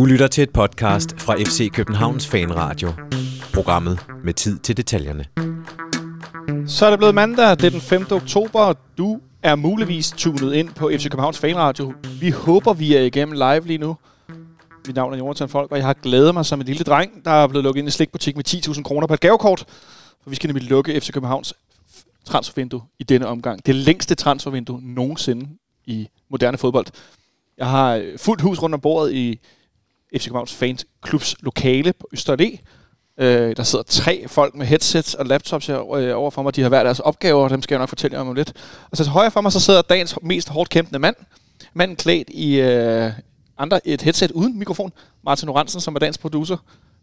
Du lytter til et podcast fra FC Københavns Fanradio. Programmet med tid til detaljerne. Så er det blevet mandag, det er den 5. oktober, og du er muligvis tunet ind på FC Københavns Fanradio. Vi håber, vi er igennem live lige nu. Mit navn er Jonathan Folk, og jeg har glædet mig som en lille dreng, der er blevet lukket ind i slikbutik med 10.000 kroner på et gavekort. For vi skal nemlig lukke FC Københavns transfervindue i denne omgang. Det længste transfervindue nogensinde i moderne fodbold. Jeg har fuldt hus rundt om bordet i FC Københavns Fans Klubs lokale på Østerlæ. Øh, der sidder tre folk med headsets og laptops her øh, over for mig. De har hver deres opgaver, og dem skal jeg nok fortælle jer om lidt. Og så til højre for mig, så sidder dagens mest hårdt kæmpende mand. Manden klædt i øh, andre, et headset uden mikrofon. Martin Oransen, som er dagens producer.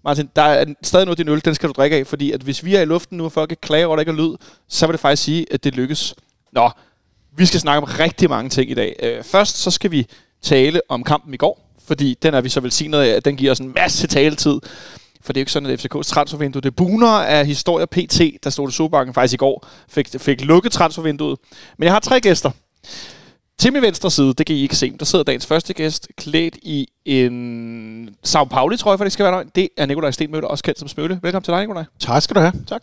Martin, der er stadig noget af din øl, den skal du drikke af, fordi at hvis vi er i luften nu, og folk ikke klager over, at der ikke er lyd, så vil det faktisk sige, at det lykkes. Nå, vi skal snakke om rigtig mange ting i dag. Øh, først så skal vi tale om kampen i går, fordi den er vi så velsignet af, at den giver os en masse taletid. For det er jo ikke sådan, at FCK's transfervindue, det buner af historier PT, der stod i Sobakken faktisk i går, fik, fik lukket transfervinduet. Men jeg har tre gæster. Til min venstre side, det kan I ikke se, der sidder dagens første gæst, klædt i en Sao Pauli, tror jeg, for det skal være nøgen. Det er Nikolaj Stenmøller, også kendt som Smølle. Velkommen til dig, Nikolaj. Tak skal du have. Tak.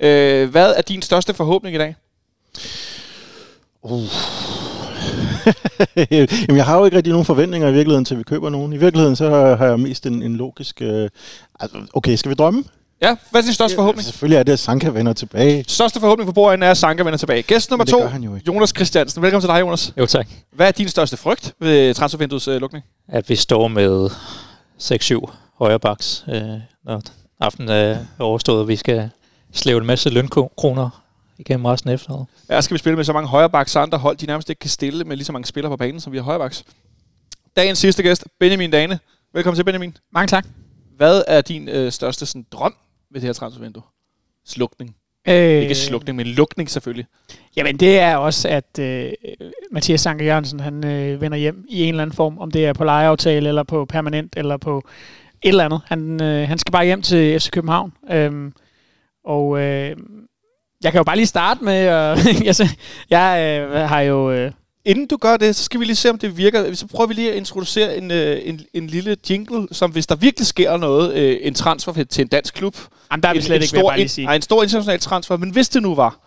Øh, hvad er din største forhåbning i dag? Uh. Jamen, jeg har jo ikke rigtig nogen forventninger i virkeligheden til, at vi køber nogen. I virkeligheden så har jeg mest en, en logisk... Øh, altså, okay, skal vi drømme? Ja, hvad er din største ja, forhåbning? Selvfølgelig er det, at Sanka vender tilbage. Største forhåbning for bordenden er, at Sanka vender tilbage. Gæst nummer to, Jonas Christiansen. Velkommen til dig, Jonas. Jo, tak. Hvad er din største frygt ved transfervinduets øh, lukning? At vi står med 6-7 højrebaks, øh, når aftenen er overstået, og vi skal slæve en masse lønkroner igennem resten af efteråret. Ja, skal vi spille med så mange højrebaks, så andre hold, de nærmest ikke kan stille med lige så mange spillere på banen, som vi har højrebaks. Dagens sidste gæst, Benjamin Dane. Velkommen til, Benjamin. Mange tak. Hvad er din øh, største sådan, drøm ved det her transfervindue? Slukning. Øh, ikke slukning, men lukning selvfølgelig. Jamen det er også, at øh, Mathias Sanker Jørgensen, han øh, vender hjem i en eller anden form, om det er på lejeaftale, eller på permanent, eller på et eller andet. Han, øh, han skal bare hjem til FC København. Øhm, og øh, jeg kan jo bare lige starte med, at jeg, jeg øh, har jo... Øh, Inden du gør det, så skal vi lige se, om det virker. Så prøver vi lige at introducere en, øh, en, en lille jingle, som hvis der virkelig sker noget, øh, en transfer til en dansk klub. Jamen, der er vi en, slet en ikke, stor, bare lige sige. En, en stor international transfer, men hvis det nu var,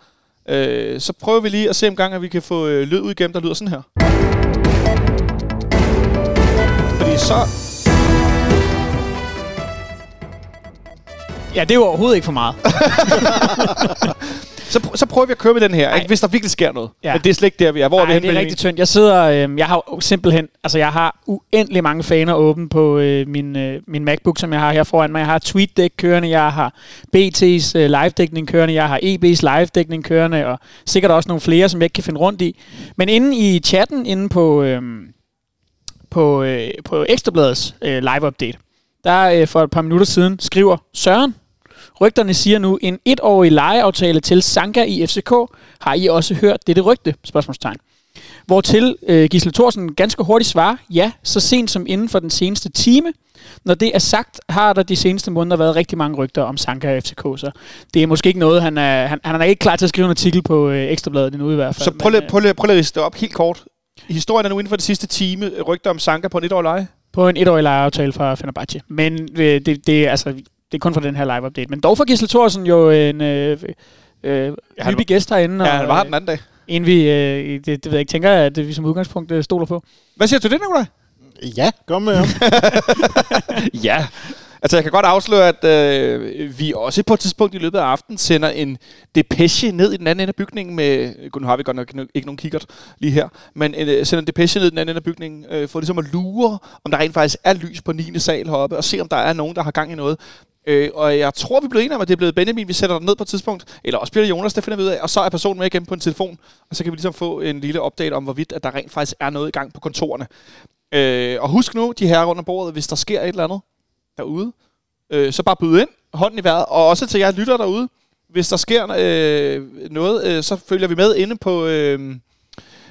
øh, så prøver vi lige at se om gang, at vi kan få øh, lyd ud igennem, der lyder sådan her. Fordi så Ja, det er jo overhovedet ikke for meget. så, pr- så prøver vi at køre med den her, ikke? hvis der virkelig sker noget. Ja. Men det er slet ikke der, vi er. Hvor Ej, er vi det er rigtig tyndt. Jeg sidder, øh, jeg har jo simpelthen, altså jeg har uendelig mange faner åben på øh, min, øh, min MacBook, som jeg har her foran mig. Jeg har TweetDeck kørende, jeg har BT's øh, live-dækning kørende, jeg har EB's live-dækning kørende, og sikkert også nogle flere, som jeg ikke kan finde rundt i. Men inde i chatten, inde på, øh, på, øh, på Ekstrabladets øh, live-update, der øh, for et par minutter siden skriver Søren, Rygterne siger nu, en etårig lejeaftale til Sanka i FCK. Har I også hørt dette rygte? Spørgsmålstegn. Hvortil øh, Gisle Thorsen ganske hurtigt svarer, ja, så sent som inden for den seneste time. Når det er sagt, har der de seneste måneder været rigtig mange rygter om Sanka og FCK, så det er måske ikke noget, han er, han, han er ikke klar til at skrive en artikel på øh, Ekstrabladet endnu i hvert fald. Så prøv lige, prøv lige, prøv lige at liste op helt kort. Historien er nu inden for den sidste time rygter om Sanka på en etårig leje? På en etårig lejeaftale fra Fenerbahce. Men øh, det, det, altså, det er kun for den her live-update. Men dog for Gisle Thorsen jo en øh, øh, hyppig gæst herinde. Ja, han var her den anden dag. En vi, øh, det, det ved jeg ikke, tænker at vi som udgangspunkt øh, stoler på. Hvad siger du til det, Nicolaj? Ja, kom med ham. ja. Altså, jeg kan godt afsløre, at øh, vi også på et tidspunkt i løbet af aftenen sender en depeche ned i den anden ende af bygningen med... Nu har vi godt nok ikke nogen kikkert lige her, men øh, sender en depeche ned i den anden ende af bygningen øh, for ligesom at lure, om der rent faktisk er lys på 9. sal heroppe, og se, om der er nogen, der har gang i noget. Øh, og jeg tror, vi blev enige om, at det er blevet Benjamin, vi sætter ned på et tidspunkt. Eller også bliver det Jonas, det finder vi ud af. Og så er personen med igen på en telefon. Og så kan vi ligesom få en lille update om, hvorvidt at der rent faktisk er noget i gang på kontorerne. Øh, og husk nu, de her rundt om bordet, hvis der sker et eller andet derude, øh, så bare byde ind, hånden i vejret. Og også til jer lytter derude, hvis der sker øh, noget, øh, så følger vi med inde på, øh,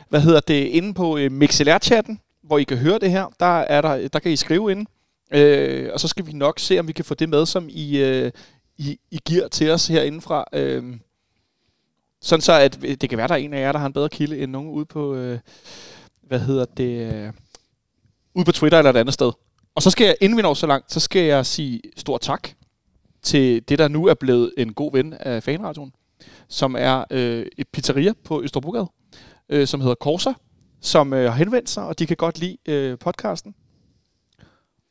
hvad hedder det, inde på øh, MixLR-chatten, hvor I kan høre det her. Der, er der, der kan I skrive ind. Øh, og så skal vi nok se, om vi kan få det med, som I, øh, I, I giver til os herindefra. Øh, sådan så, at det kan være, der er en af jer, der har en bedre kilde end nogen ude på, øh, hvad hedder det, øh, ude på Twitter eller et andet sted. Og så skal jeg, inden vi når så langt, så skal jeg sige stor tak til det, der nu er blevet en god ven af Fanradioen, som er øh, et pizzeria på Østerbrogade, øh, som hedder Corsa, som øh, har henvendt sig, og de kan godt lide øh, podcasten.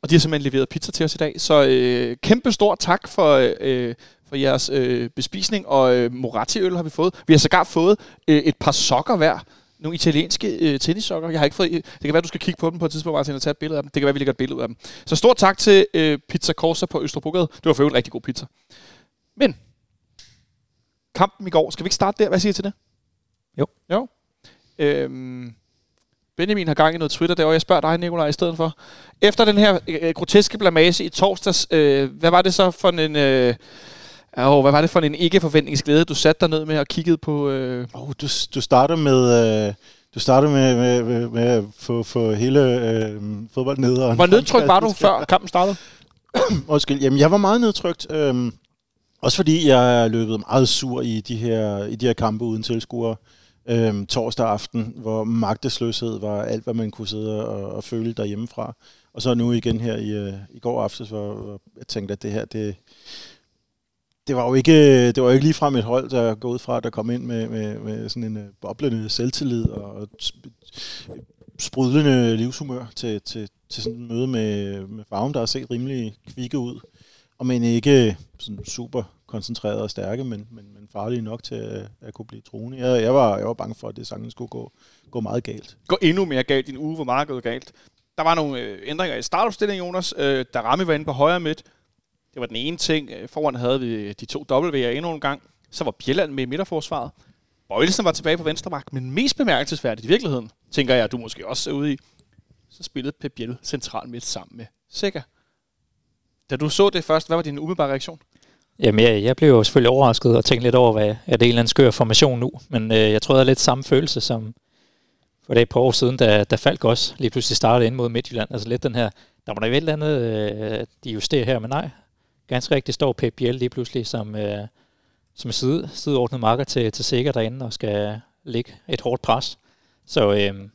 Og de har simpelthen leveret pizza til os i dag. Så øh, kæmpe stor tak for, øh, for jeres øh, bespisning, og øh, Moratti-øl har vi fået. Vi har sågar fået øh, et par sokker hver. Nogle italienske øh, tennissokker. Jeg har ikke fået, det kan være, du skal kigge på dem på et tidspunkt, Martin, og tage et billede af dem. Det kan være, vi lægger et billede af dem. Så stort tak til øh, Pizza Corsa på Østerbrogade. Det var for øvrigt en rigtig god pizza. Men, kampen i går, skal vi ikke starte der? Hvad siger I til det? Jo. Jo. Øhm, Benjamin har gang i noget Twitter derovre. Jeg spørger dig, Nikolaj, i stedet for. Efter den her øh, groteske blamage i torsdags, øh, hvad var det så for en... Øh, oh, hvad var det for en ikke-forventningsglæde, du satte dig ned med og kiggede på... Øh... Oh, du, du starter med... Øh du startede med, med, med, med at få, få hele øh, fodbold ned. Og Hvor nedtrykt var du, før kampen startede? Undskyld. Jamen, jeg var meget nedtrykt. Øh, også fordi jeg er løbet meget sur i de her, i de her kampe uden tilskuere. Øh, Øhm, torsdag aften, hvor magtesløshed var alt, hvad man kunne sidde og, og føle derhjemmefra. Og så nu igen her i, øh, i går aftes, hvor, hvor jeg tænkte, at det her, det, det var jo ikke, det var jo ikke ligefrem et hold, der går ud fra, der kom ind med, med, med sådan en uh, boblende selvtillid og sprudlende livshumør til, til, til sådan et møde med, med farven, der har set rimelig kvikke ud. Og men ikke sådan super koncentrerede og stærke, men, men, men farlige nok til at, at kunne blive truende. Jeg, jeg, var, jeg var bange for, at det sagtens skulle gå, gå meget galt. Gå endnu mere galt i en uge, hvor meget gået galt. Der var nogle øh, ændringer i startopstillingen, Jonas. Øh, der Rami var inde på højre midt. Det var den ene ting. Øh, foran havde vi de to W'er endnu en gang. Så var Bjelland med i midterforsvaret. Bøjlesen var tilbage på venstre bak, men mest bemærkelsesværdigt i virkeligheden, tænker jeg, at du måske også er ude i, så spillede Pep Biel central midt sammen med Sikker. Da du så det først, hvad var din umiddelbare reaktion? Jamen, jeg, jeg blev jo selvfølgelig overrasket og tænkte lidt over, hvad er det en eller anden skør formation nu. Men øh, jeg tror, det er lidt samme følelse som for det et par år siden, da, da Falk også lige pludselig startede ind mod Midtjylland. Altså lidt den her, der var der et eller andet, øh, de justerer her, men nej, ganske rigtigt står Pep Biel lige pludselig som, øh, som side, sideordnet marker til, til Sikker derinde og skal lægge et hårdt pres. Så, øh,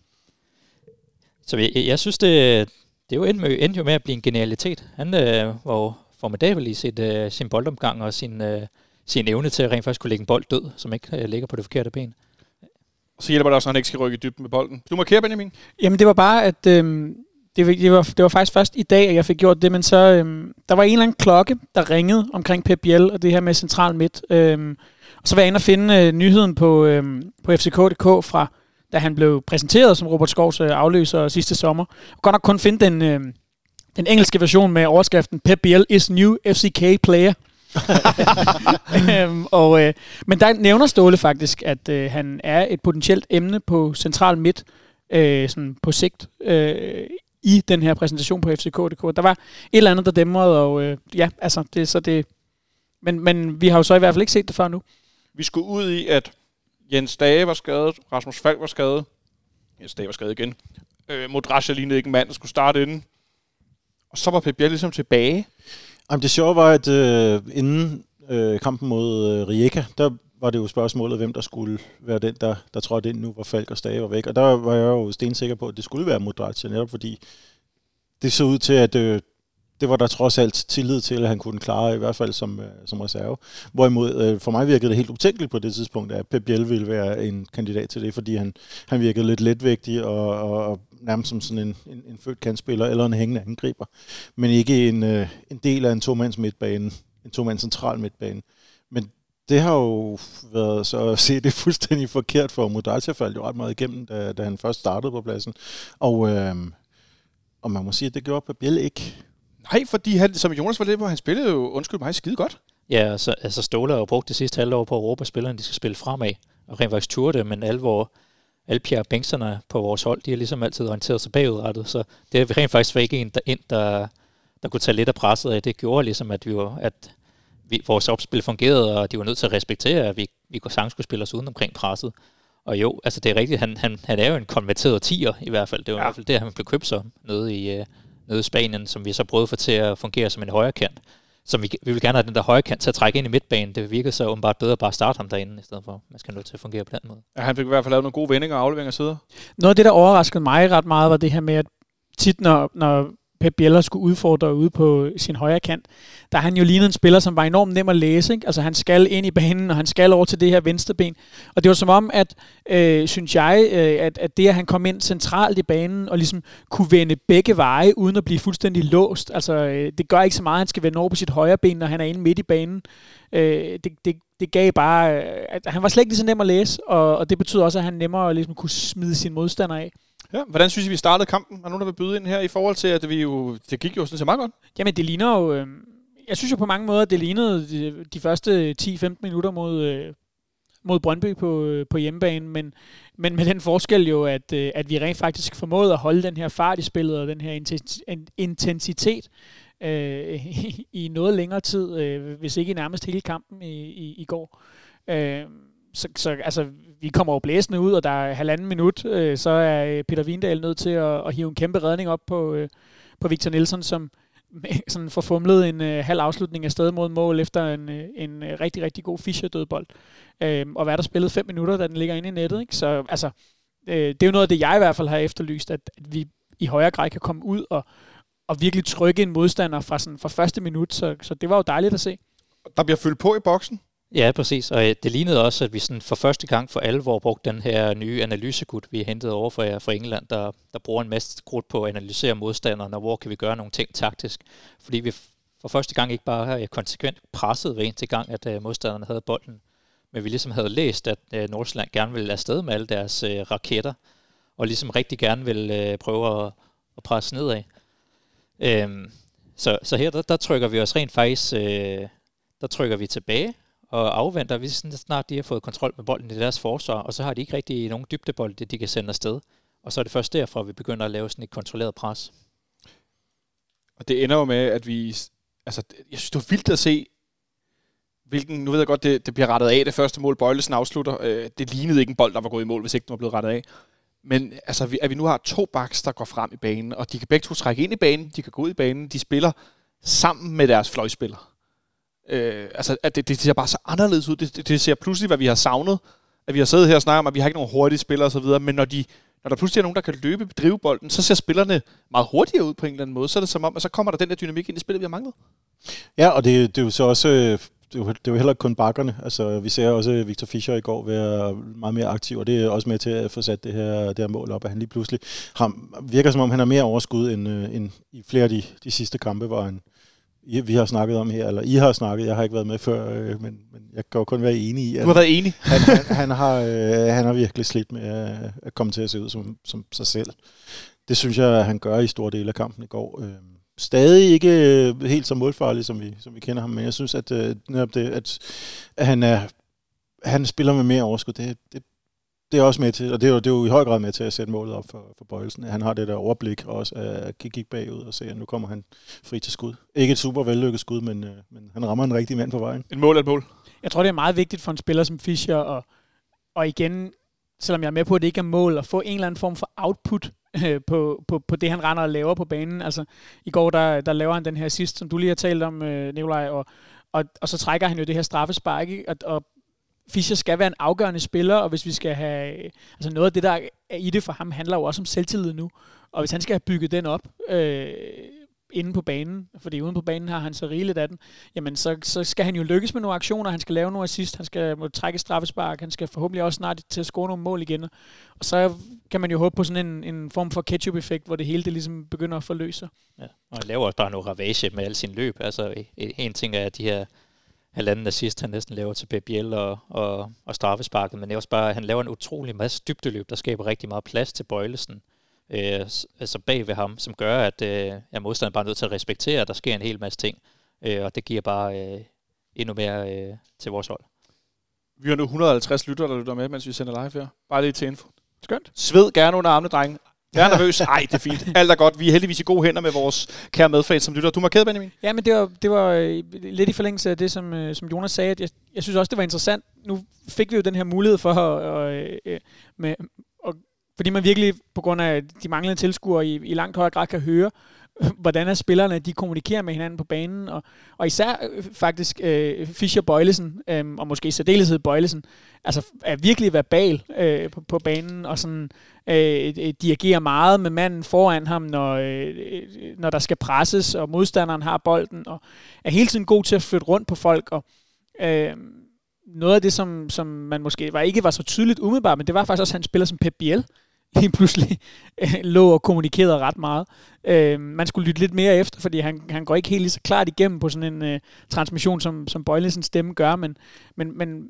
så jeg, jeg synes, det, det er jo endte, endte jo med at blive en genialitet. Han øh, var formidabel i sit, øh, sin boldomgang og sin, øh, sin evne til at rent faktisk kunne lægge en bold død, som ikke øh, ligger på det forkerte ben. Og så hjælper det også, når han ikke skal rykke i dybden med bolden. Du markerer, Benjamin. Jamen, det var bare, at øh, det, det, var, det var faktisk først i dag, at jeg fik gjort det, men så, øh, der var en eller anden klokke, der ringede omkring Pep Biel og det her med central midt. Øh, og så var jeg inde og finde øh, nyheden på, øh, på FCK.dk fra, da han blev præsenteret som Robert Skovs øh, afløser sidste sommer. Og godt nok kun finde den, øh, den engelske version med overskriften Pep Biel is new FCK player. øhm, og, øh, men der nævner Ståle faktisk, at øh, han er et potentielt emne på central midt øh, sådan på sigt øh, i den her præsentation på FCK.dk. Der var et eller andet, der dæmrede, og øh, ja, altså, det, så det... Men, men vi har jo så i hvert fald ikke set det før nu. Vi skulle ud i, at Jens Dage var skadet, Rasmus Falk var skadet, Jens Dage var skadet igen, øh, Modrasja lignede ikke en mand, der skulle starte inden. Og så var Pep Biel ligesom tilbage. Jamen, det sjove var, at øh, inden øh, kampen mod øh, Rijeka, der var det jo spørgsmålet, hvem der skulle være den, der, der trådte ind nu, hvor Falk og Stage var væk. Og der var jeg jo stensikker på, at det skulle være Modratia, netop fordi det så ud til, at øh, det var der trods alt tillid til, at han kunne klare, i hvert fald som, øh, som reserve. Hvorimod øh, for mig virkede det helt utænkeligt på det tidspunkt, at Pep Biel ville være en kandidat til det, fordi han, han virkede lidt letvægtig og, og, og nærmest som sådan en, en, en født kandspiller eller en hængende angriber, men ikke en, øh, en del af en to-mands midtbane, en to-mands central midtbane. Men det har jo været så at se det fuldstændig forkert for Modacia faldt jo ret meget igennem, da, da han først startede på pladsen. Og, øh, og man må sige, at det gjorde Pep ikke. Nej, fordi han, som Jonas var lidt på, han spillede jo, undskyld mig, skide godt. Ja, altså, altså Ståle har jo brugt det sidste halvår på Europa spillerne, de skal spille fremad, og rent faktisk turde det, men alle, hvor, alle Pierre Bengtserne på vores hold, de har ligesom altid orienteret sig bagudrettet, så det er rent faktisk ikke en der, ind, der, der kunne tage lidt af presset af. Det gjorde ligesom, at, vi var, at vi, vores opspil fungerede, og de var nødt til at respektere, at vi, vi kunne sagtens skulle spille os uden omkring presset. Og jo, altså det er rigtigt, han, han, han er jo en konverteret tiger i hvert fald. Det var ja. i hvert fald det, han blev købt som nede i, øh, nede i Spanien, som vi så prøvede at få til at fungere som en højre kant. Så vi, vi vil gerne have den der højre kant til at trække ind i midtbanen. Det virkede så åbenbart bedre at bare starte ham derinde, i stedet for man skal nødt til at fungere på den måde. Ja, han fik i hvert fald lavet nogle gode vendinger og afleveringer sider. Noget af det, der overraskede mig ret meget, var det her med, at tit når, når Pep Bieler skulle udfordre ude på sin højre kant, der han jo lignede en spiller, som var enormt nem at læse. Ikke? Altså han skal ind i banen, og han skal over til det her venstre ben. Og det var som om, at, øh, synes jeg, øh, at, at det, at han kom ind centralt i banen, og ligesom kunne vende begge veje, uden at blive fuldstændig låst. Altså øh, det gør ikke så meget, at han skal vende over på sit højre ben, når han er inde midt i banen. Øh, det, det, det gav bare, øh, at han var slet ikke lige så nem at læse, og, og det betyder også, at han nemmere ligesom kunne smide sin modstander af. Ja, hvordan synes I, vi startede kampen? Er nogen, der vil byde ind her i forhold til, at vi jo, det gik jo sådan set meget godt? Jamen, det ligner jo... Øh, jeg synes jo på mange måder, det lignede de, de første 10-15 minutter mod, øh, mod Brøndby på, øh, på hjemmebane, men, men med den forskel jo, at, øh, at vi rent faktisk formåede at holde den her fart i spillet og den her intensitet øh, i noget længere tid, øh, hvis ikke i nærmest hele kampen i, i, i går. Øh, så, så altså, vi kommer jo blæsende ud, og der er halvanden minut, øh, så er øh, Peter Vindal nødt til at, at hive en kæmpe redning op på, øh, på Victor Nielsen, som sådan forfumlede en øh, halv afslutning af sted mod mål efter en, øh, en øh, rigtig, rigtig god Fischer-dødbold. Øh, og hvad der spillet fem minutter, da den ligger inde i nettet. Ikke? Så altså, øh, det er jo noget af det, jeg i hvert fald har efterlyst, at, at vi i højere grad kan komme ud og, og virkelig trykke en modstander fra, sådan, fra første minut. Så, så det var jo dejligt at se. Der bliver fyldt på i boksen. Ja, præcis. Og øh, det lignede også, at vi sådan for første gang for alvor brugte den her nye analysegud, vi hentede over fra, fra England, der, der bruger en masse krudt på at analysere modstanderne, og hvor kan vi gøre nogle ting taktisk. Fordi vi for første gang ikke bare har konsekvent presset hver eneste gang, at øh, modstanderne havde bolden, men vi ligesom havde læst, at Nordsjælland gerne ville afsted med alle deres raketter, og ligesom rigtig gerne vil prøve at, at presse nedad. Um, så, så her, der, der trykker vi os rent faktisk, der trykker vi tilbage, og afventer, hvis snart de har fået kontrol med bolden i deres forsvar, og så har de ikke rigtig nogen dybdebolde, de kan sende afsted. Og så er det først derfra, vi begynder at lave sådan et kontrolleret pres. Og det ender jo med, at vi... Altså, jeg synes, det var vildt at se, hvilken... Nu ved jeg godt, det, det bliver rettet af, det første mål, Bøjlesen afslutter. Øh, det lignede ikke en bold, der var gået i mål, hvis ikke den var blevet rettet af. Men altså, at vi nu har to backs, der går frem i banen, og de kan begge to trække ind i banen, de kan gå ud i banen, de spiller sammen med deres fløjspillere. Øh, altså, at det, det ser bare så anderledes ud. Det, det, det ser pludselig, hvad vi har savnet. At vi har siddet her og snakket om, at vi har ikke nogen hurtige spillere osv., men når, de, når der pludselig er nogen, der kan løbe, og drive bolden, så ser spillerne meget hurtigere ud på en eller anden måde. Så er det som om, at så kommer der den der dynamik ind i spillet, vi har manglet. Ja, og det, det er jo så også øh, det er, jo, det er jo heller ikke kun bakkerne. Altså, vi ser også øh, Victor Fischer i går være meget mere aktiv, og det er også med til at få sat det her, det her mål op, at han lige pludselig har, virker som om, han har mere overskud end, øh, end i flere af de, de sidste kampe, hvor han, i, vi har snakket om her, eller I har snakket, jeg har ikke været med før, øh, men, men jeg kan jo kun være enig i, at du har været enig. han, han, han, har, øh, han har virkelig slidt med at, at komme til at se ud som, som sig selv. Det synes jeg, at han gør i store dele af kampen i går. Øh, stadig ikke øh, helt så målfarlig, som vi, som vi kender ham, men jeg synes, at, øh, det, at, at han, er, han spiller med mere overskud. Det, det, det er også med til, og det er, jo, det er jo i høj grad med til at sætte målet op for, for Bøjelsen. Han har det der overblik også at kigge bagud og se, at nu kommer han fri til skud. Ikke et super vellykket skud, men, øh, men han rammer en rigtig mand på vejen. En mål er et mål. Jeg tror, det er meget vigtigt for en spiller som Fischer, og, og igen, selvom jeg er med på, at det ikke er mål, at få en eller anden form for output øh, på, på, på det, han render og laver på banen. Altså, i går, der, der laver han den her sidst, som du lige har talt om, øh, Nikolaj, og, og, og så trækker han jo det her straffespark, ikke? Og, og Fischer skal være en afgørende spiller, og hvis vi skal have... Altså noget af det, der er i det for ham, handler jo også om selvtillid nu. Og hvis han skal have bygget den op øh, inde på banen, fordi uden på banen har han så rigeligt af den, jamen så, så skal han jo lykkes med nogle aktioner, han skal lave nogle assist, han skal må trække straffespark, han skal forhåbentlig også snart til at score nogle mål igen. Og så kan man jo håbe på sådan en, en form for ketchup-effekt, hvor det hele det ligesom begynder at forløse sig. Ja, og han laver også bare noget ravage med al sin løb. Altså en ting er de her halvanden assist, han næsten laver til Pep Biel og, og, og straffesparket, men det er også bare, han laver en utrolig masse dybdeløb, der skaber rigtig meget plads til Bøjlesen, øh, altså bag ved ham, som gør, at øh, ja, modstanderen bare er nødt til at respektere, at der sker en hel masse ting, øh, og det giver bare øh, endnu mere øh, til vores hold. Vi har nu 150 lyttere, der lytter med, mens vi sender live her. Bare lige til info. Skønt. Sved gerne under armene, drenge. Jeg er nervøs. Nej, det er fint. Alt er godt. Vi er heldigvis i gode hænder med vores kære medfans, som lytter. Du markerede, Benjamin? Ja, men det var, det var øh, lidt i forlængelse af det, som, øh, som Jonas sagde. At jeg, jeg synes også, det var interessant. Nu fik vi jo den her mulighed for at, øh, med, og, fordi man virkelig på grund af de manglende tilskuere i, i langt højere grad kan høre, hvordan er spillerne, de kommunikerer med hinanden på banen, og, og især øh, faktisk øh, Fischer Bøjlesen, øh, og måske i særdeleshed Bøjlesen, altså er virkelig verbal øh, på, på banen, og sådan øh, øh dirigerer meget med manden foran ham, når, øh, øh, når der skal presses, og modstanderen har bolden, og er hele tiden god til at flytte rundt på folk. Og, øh, noget af det, som, som man måske var, ikke var så tydeligt umiddelbart, men det var faktisk også, at han spiller som Pep Biel, lige pludselig øh, lå og kommunikerede ret meget. Øh, man skulle lytte lidt mere efter, fordi han, han går ikke helt lige så klart igennem på sådan en øh, transmission, som, som Bøjlesens stemme gør, men, men, men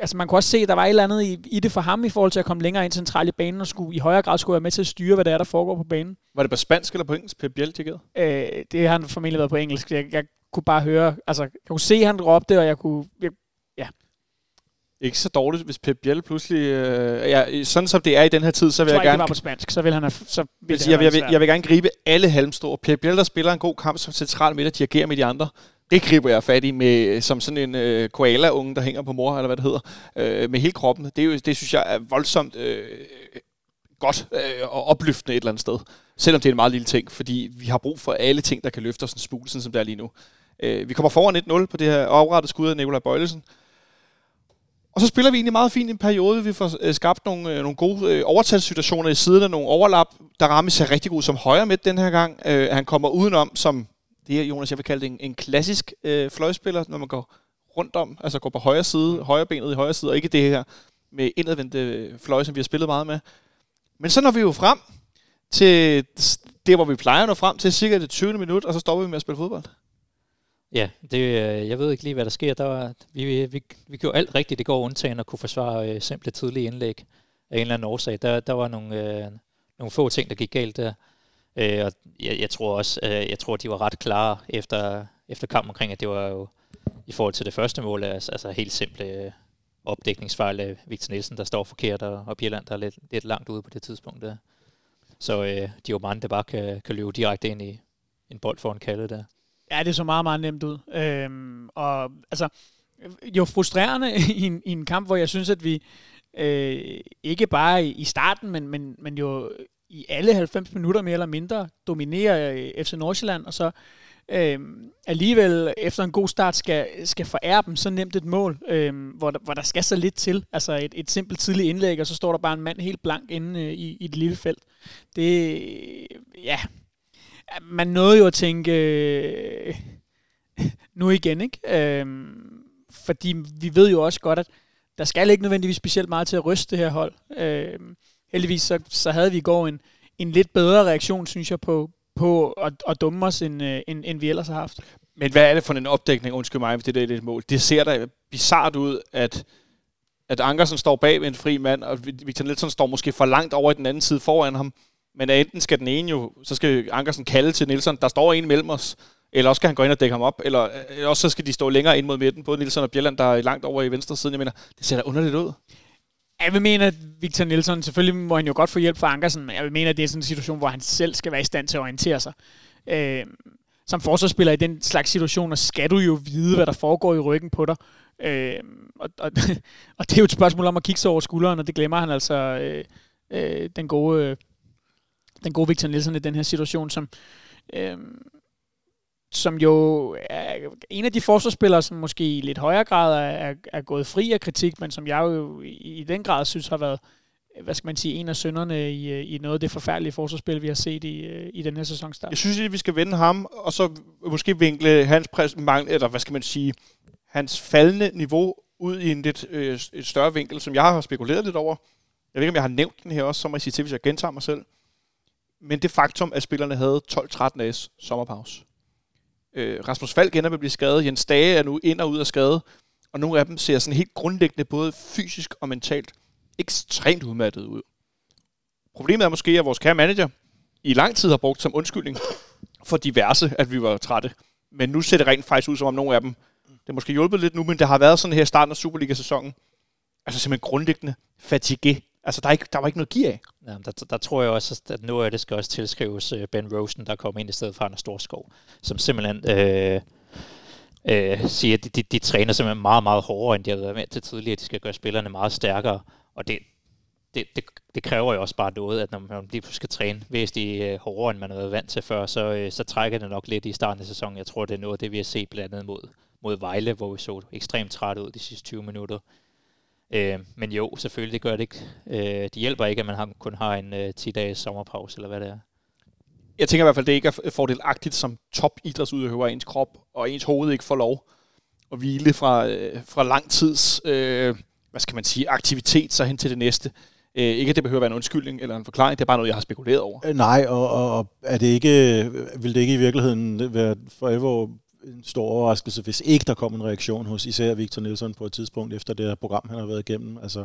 altså man kunne også se, at der var et eller andet i, i det for ham i forhold til at komme længere ind centralt i banen og skulle i højere grad skulle være med til at styre, hvad det er, der foregår på banen. Var det på spansk eller på engelsk, Pep Biel Øh, det har han formentlig været på engelsk. Jeg, jeg kunne bare høre, altså jeg kunne se, at han råbte, og jeg kunne, jeg, ikke så dårligt, hvis Pep Biel pludselig... Øh, ja, sådan som det er i den her tid, så vil jeg, jeg gerne... var på spansk, så vil han have, så vil jeg, jeg, jeg, vil, jeg vil gerne gribe alle halmstore. Pep Biel, der spiller en god kamp som central midt og dirigerer med de andre. Det griber jeg fat i med, øh, som sådan en øh, koala-unge, der hænger på mor, eller hvad det hedder, øh, med hele kroppen. Det, er jo, det synes jeg er voldsomt øh, godt øh, og opløftende et eller andet sted. Selvom det er en meget lille ting, fordi vi har brug for alle ting, der kan løfte os en smule, sådan som det er lige nu. Øh, vi kommer foran 1-0 på det her oprettet skud af Nikolaj Bøjlesen. Og så spiller vi egentlig meget fint i en periode. Vi får øh, skabt nogle, øh, nogle gode øh, overtalssituationer i siden af nogle overlap. Der rammer sig rigtig god som højre midt den her gang. Øh, han kommer udenom som, det er Jonas, jeg vil kalde det en, en klassisk øh, fløjspiller, når man går rundt om, altså går på højre side, højre benet i højre side, og ikke det her med indadvendte fløj, som vi har spillet meget med. Men så når vi jo frem til det, hvor vi plejer at nå frem til, cirka det 20. minut, og så stopper vi med at spille fodbold. Ja, det, øh, jeg ved ikke lige, hvad der sker. Der var, vi, vi, vi gjorde alt rigtigt det går, undtagen at kunne forsvare øh, simple tidlige indlæg af en eller anden årsag. Der, der var nogle, øh, nogle få ting, der gik galt der. Øh, og jeg, jeg tror også, øh, jeg tror, de var ret klare efter, efter kampen omkring, at det var jo i forhold til det første mål, altså, altså helt simple øh, opdækningsfejl af Victor Nielsen, der står forkert, og, og Bjelland, der er lidt, lidt langt ude på det tidspunkt der. Så øh, de var mange, der bare kan, kan løbe direkte ind i en bold foran kaldet der. Ja, det så meget, meget nemt ud. Øhm, og altså, jo frustrerende i en, i en kamp, hvor jeg synes, at vi øh, ikke bare i starten, men, men, men jo i alle 90 minutter mere eller mindre dominerer øh, FC Nordsjælland, og så øh, alligevel efter en god start skal, skal forære dem så nemt et mål, øh, hvor, der, hvor der skal så lidt til. Altså et, et simpelt tidligt indlæg, og så står der bare en mand helt blank inde øh, i, i det lille felt. Det, ja, man nåede jo at tænke, øh, nu igen, ikke? Øh, fordi vi ved jo også godt, at der skal ikke nødvendigvis specielt meget til at ryste det her hold. Øh, heldigvis så, så havde vi i går en, en lidt bedre reaktion, synes jeg, på, på at, at dumme os, end, øh, end, end vi ellers har haft. Men hvad er det for en opdækning, undskyld mig, hvis det der er det mål? Det ser da bizart ud, at, at Ankersen står bag ved en fri mand, og Victor Nielsen står måske for langt over i den anden side foran ham. Men enten skal den ene jo, så skal Ankersen kalde til Nielsen, der står en mellem os, eller også skal han gå ind og dække ham op, eller, øh, eller også så skal de stå længere ind mod midten, både Nielsen og Bjelland, der er langt over i venstre side. Jeg mener, det ser da underligt ud. Jeg vil mene, at Victor Nielsen, selvfølgelig må han jo godt få hjælp fra Ankersen, men jeg vil mene, at det er sådan en situation, hvor han selv skal være i stand til at orientere sig. Øh, som forsvarsspiller i den slags situationer, skal du jo vide, hvad der foregår i ryggen på dig. Øh, og, og, og det er jo et spørgsmål om at kigge sig over skulderen, og det glemmer han altså øh, øh, den gode øh, den gode Victor Nielsen i den her situation, som, øh, som jo er en af de forsvarsspillere, som måske i lidt højere grad er, er, er gået fri af kritik, men som jeg jo i, i den grad synes har været hvad skal man sige, en af sønderne i, i noget af det forfærdelige forsvarsspil, vi har set i, i den her sæsonstart. Jeg synes, at vi skal vende ham, og så måske vinkle hans præs- eller hvad skal man sige, hans faldende niveau ud i en lidt øh, et større vinkel, som jeg har spekuleret lidt over. Jeg ved ikke, om jeg har nævnt den her også, så må jeg sige til, hvis jeg gentager mig selv men det faktum, at spillerne havde 12-13 dages sommerpause. Øh, Rasmus Falk ender med at blive skadet. Jens Dage er nu ind og ud af skade. Og nogle af dem ser sådan helt grundlæggende, både fysisk og mentalt, ekstremt udmattet ud. Problemet er måske, at vores kære manager i lang tid har brugt som undskyldning for diverse, at vi var trætte. Men nu ser det rent faktisk ud, som om nogle af dem, det er måske hjulpet lidt nu, men det har været sådan her i starten af Superliga-sæsonen. Altså simpelthen grundlæggende fatigue Altså, der, er ikke, der var ikke noget gear af. Ja, der, der tror jeg også, at noget af det skal også tilskrives øh, Ben Rosen, der kom ind i stedet for Anders Storskov, som simpelthen øh, øh, siger, at de, de, de træner simpelthen meget, meget hårdere, end de har været med til tidligere. De skal gøre spillerne meget stærkere, og det, det, det, det kræver jo også bare noget, at når man lige pludselig skal træne væsentligt øh, hårdere, end man har været vant til før, så, øh, så trækker det nok lidt i starten af sæsonen. Jeg tror, det er noget af det, vi har set blandt andet mod, mod Vejle, hvor vi så ekstremt træt ud de sidste 20 minutter. Øh, men jo, selvfølgelig, det gør det ikke. Øh, det hjælper ikke, at man har, kun har en øh, 10-dages sommerpause, eller hvad det er. Jeg tænker i hvert fald, det ikke er fordelagtigt som top idrætsudøver ens krop, og ens hoved ikke får lov at hvile fra, øh, fra lang tids, øh, hvad skal man sige, aktivitet så hen til det næste. Øh, ikke at det behøver at være en undskyldning eller en forklaring, det er bare noget, jeg har spekuleret over. Øh, Nej, og, og, og er det ikke, vil det ikke i virkeligheden være for alvor en stor overraskelse, hvis ikke der kom en reaktion hos især Victor Nielsen på et tidspunkt efter det her program, han har været igennem. Altså,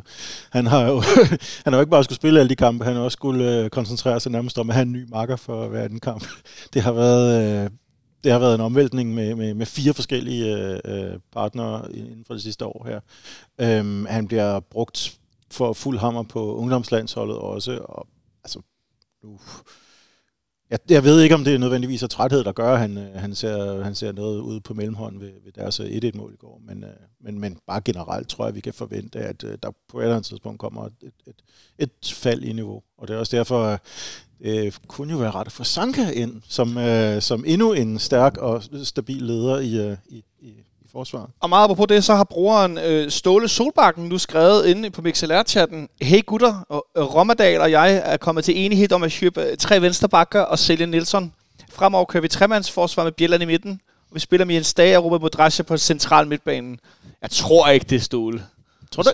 han har jo han har jo ikke bare skulle spille alle de kampe, han har også skulle øh, koncentrere sig nærmest om at have en ny marker for hver anden kamp. Det har været, øh, det har været en omvæltning med, med, med fire forskellige øh, øh, partnere inden for det sidste år her. Øhm, han bliver brugt for fuld hammer på ungdomslandsholdet også, og altså, nu, jeg, jeg ved ikke, om det er nødvendigvis er træthed, der gør, at han, øh, han, ser, han ser noget ud på mellemhånden ved, ved deres øh, 1-1-mål i går. Men, øh, men, men bare generelt tror jeg, vi kan forvente, at der på et eller andet tidspunkt kommer et, et, et fald i niveau. Og det er også derfor, at det kunne jo være ret at få Sanka ind, som, som endnu en stærk og stabil leder i, i, i, i forsvaret. Og meget på det, så har brugeren øh, Ståle Solbakken nu skrevet inde på MixLR-chatten, Hey gutter, og, øh, og jeg er kommet til enighed om at købe øh, tre venstrebakker og sælge Nielsen. Fremover kører vi tremandsforsvar med Bjelland i midten, og vi spiller med en Stage og Robert Modrasja på central midtbanen. Jeg tror ikke, det er Ståle. Tror du?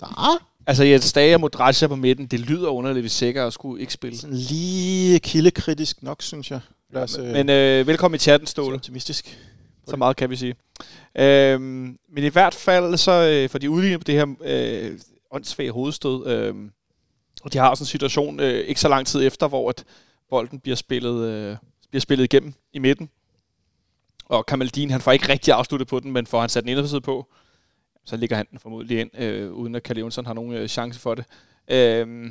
Der Altså Jens Stage og Modrasja på midten, det lyder underligt, hvis sikkert at skulle ikke spille. Sådan lige kildekritisk nok, synes jeg. Lad os, men øh, velkommen i chatten, Ståle. Optimistisk. Så meget kan vi sige. Øhm, men i hvert fald, så øh, for de udligner på det her øh, åndssvage hovedstød, øh, og de har også en situation øh, ikke så lang tid efter, hvor at bolden bliver spillet, øh, bliver spillet igennem i midten. Og Kamaldin, han får ikke rigtig afsluttet på den, men får han sat den inderside på, så ligger han den formodentlig ind, øh, uden at Kalle Jonsson har nogen øh, chance for det. Øh,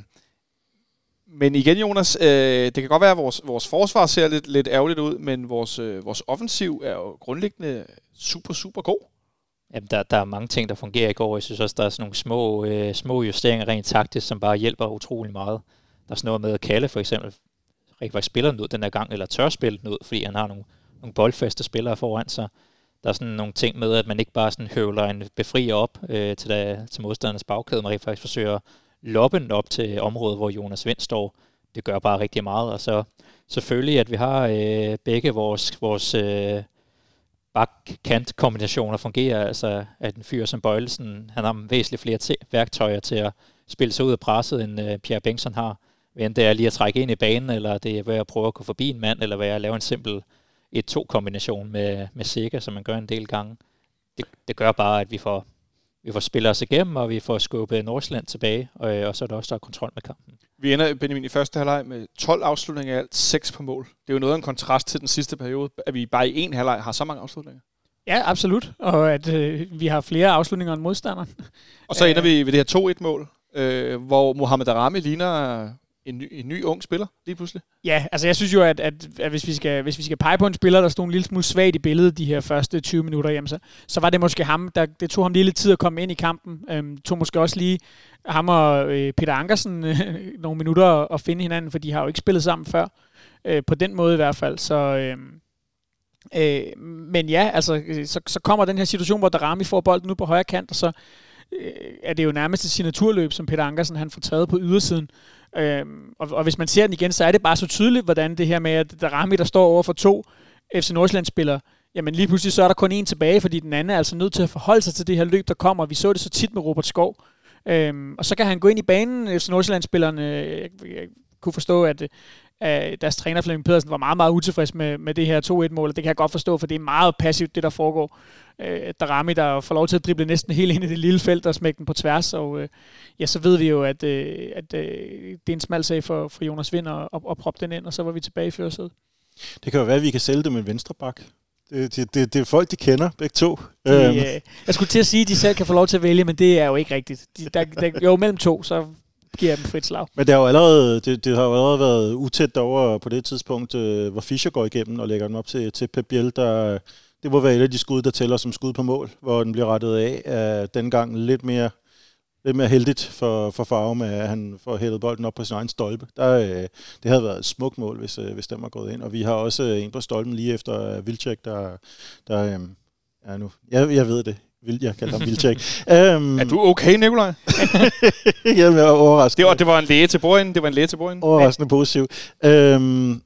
men igen, Jonas, øh, det kan godt være, at vores, vores forsvar ser lidt, lidt ærgerligt ud, men vores, øh, vores offensiv er jo grundlæggende super, super god. Jamen, der, der er mange ting, der fungerer i går. Jeg synes også, der er sådan nogle små, øh, små justeringer rent taktisk, som bare hjælper utrolig meget. Der er sådan noget med at kalde, for eksempel rigtig faktisk spiller den ud den her gang, eller tør spille den ud, fordi han har nogle, nogle boldfaste spillere foran sig. Der er sådan nogle ting med, at man ikke bare sådan høvler en befrier op øh, til, der, til modstandernes bagkæde, man rigtig faktisk forsøger loppen op til området, hvor Jonas Vind står. Det gør bare rigtig meget. Og så selvfølgelig, at vi har øh, begge vores, vores øh, bakkant-kombinationer fungerer. Altså, at en fyr som Bøjelsen, han har væsentligt flere t- værktøjer til at spille sig ud af presset, end øh, Pierre Bengtsson har. Hvem det er lige at trække ind i banen, eller det er ved at prøve at gå forbi en mand, eller ved at lave en simpel 1-2-kombination med, med Sega, som man gør en del gange. Det, det gør bare, at vi får vi får spillet os igennem, og vi får skubbet Nordsjælland tilbage, og, og så er der også der er kontrol med kampen. Vi ender, Benjamin, i første halvleg med 12 afslutninger i alt, 6 på mål. Det er jo noget af en kontrast til den sidste periode, at vi bare i en halvleg har så mange afslutninger. Ja, absolut. Og at øh, vi har flere afslutninger end modstanderen. Og så ender vi ved det her 2-1-mål, øh, hvor Mohamed Arami ligner en ny, en ny ung spiller lige pludselig? Ja, altså jeg synes jo, at, at, at hvis, vi skal, hvis vi skal pege på en spiller, der stod en lille smule svagt i billedet de her første 20 minutter, jamen så, så var det måske ham, der, det tog ham lige lidt tid at komme ind i kampen. Øhm, tog måske også lige ham og øh, Peter Ankersen øh, nogle minutter at, finde hinanden, for de har jo ikke spillet sammen før. Øh, på den måde i hvert fald. Så, øh, øh, men ja, altså, øh, så, så kommer den her situation, hvor Darami får bolden nu på højre kant, og så øh, er det jo nærmest et signaturløb, som Peter Ankersen han får taget på ydersiden. Øhm, og, og hvis man ser den igen, så er det bare så tydeligt, hvordan det her med, at der Rami, der står over for to FC Nordsjælland-spillere, jamen lige pludselig så er der kun en tilbage, fordi den anden er altså nødt til at forholde sig til det her løb, der kommer. Vi så det så tit med Robert Skov. Øhm, og så kan han gå ind i banen, FC Nordsjælland-spillerne, jeg, jeg kunne forstå, at, at deres træner Flemming Pedersen var meget, meget utilfreds med, med det her 2-1-mål, og det kan jeg godt forstå, for det er meget passivt, det der foregår øh, Darami, der får lov til at drible næsten helt ind i det lille felt og smække den på tværs. Og øh, ja, så ved vi jo, at, øh, at øh, det er en smal sag for, for Jonas Vind at, at, at proppe den ind, og så var vi tilbage i førersædet. Det kan jo være, at vi kan sælge dem en venstre bak. Det, det, det, det er folk, de kender, begge to. De, øhm. øh, jeg skulle til at sige, at de selv kan få lov til at vælge, men det er jo ikke rigtigt. De, der, der, jo, mellem to, så giver jeg dem frit slag. Men det har jo allerede, det, det har jo allerede været utæt over på det tidspunkt, øh, hvor Fischer går igennem og lægger den op til, til Pep Biel, der, det må være et af de skud, der tæller som skud på mål, hvor den bliver rettet af af dengang lidt mere, lidt mere heldigt for, for Farve med, at han får hættet bolden op på sin egen stolpe. Der, øh, det havde været et smukt mål, hvis, øh, hvis den var gået ind. Og vi har også en på stolpen lige efter Vilcek, der, der øh, ja, nu, jeg, jeg ved det. Vil, jeg kalder ham Vildtjek. um, Er du okay, Nikolaj? Jamen, jeg er overraskende. Det var, det var en læge til bordenden. Det var en læge til bordenden. overraskende positiv. Um,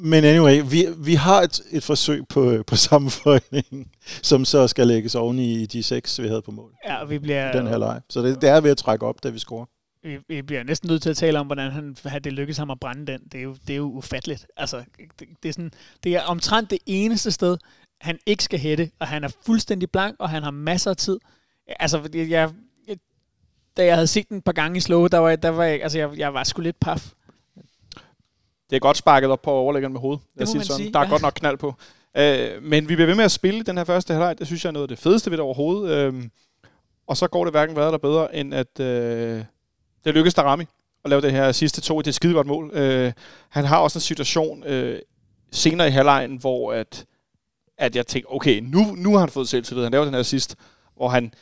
men anyway, vi, vi har et, et forsøg på, på sammenføjning, som så skal lægges oven i de seks, vi havde på mål Ja, vi bliver, den her leg. Så det, det er ved at trække op, da vi scorer. vi, vi bliver næsten nødt til at tale om, hvordan han, det lykkedes ham at brænde den. Det er jo, det er jo ufatteligt. Altså, det, det, er sådan, det er omtrent det eneste sted, han ikke skal hætte, og han er fuldstændig blank, og han har masser af tid. Altså, jeg, jeg, da jeg havde set den et par gange i slow, der var, der var jeg, altså, jeg, jeg var sgu lidt paf. Det er godt sparket op på overlæggeren med hovedet. Lad os må sige man sådan. sige, Der er ja. godt nok knald på. Øh, men vi bliver ved med at spille den her første halvleg. Det synes jeg er noget af det fedeste ved det overhovedet. Øh, og så går det hverken værre eller bedre, end at øh, det lykkes Darami at lave det her sidste to. Det er et skide godt mål. Øh, han har også en situation øh, senere i halvlejen, hvor at, at jeg tænkte, okay, nu, nu har han fået selvtillid. Han laver den her sidst, hvor han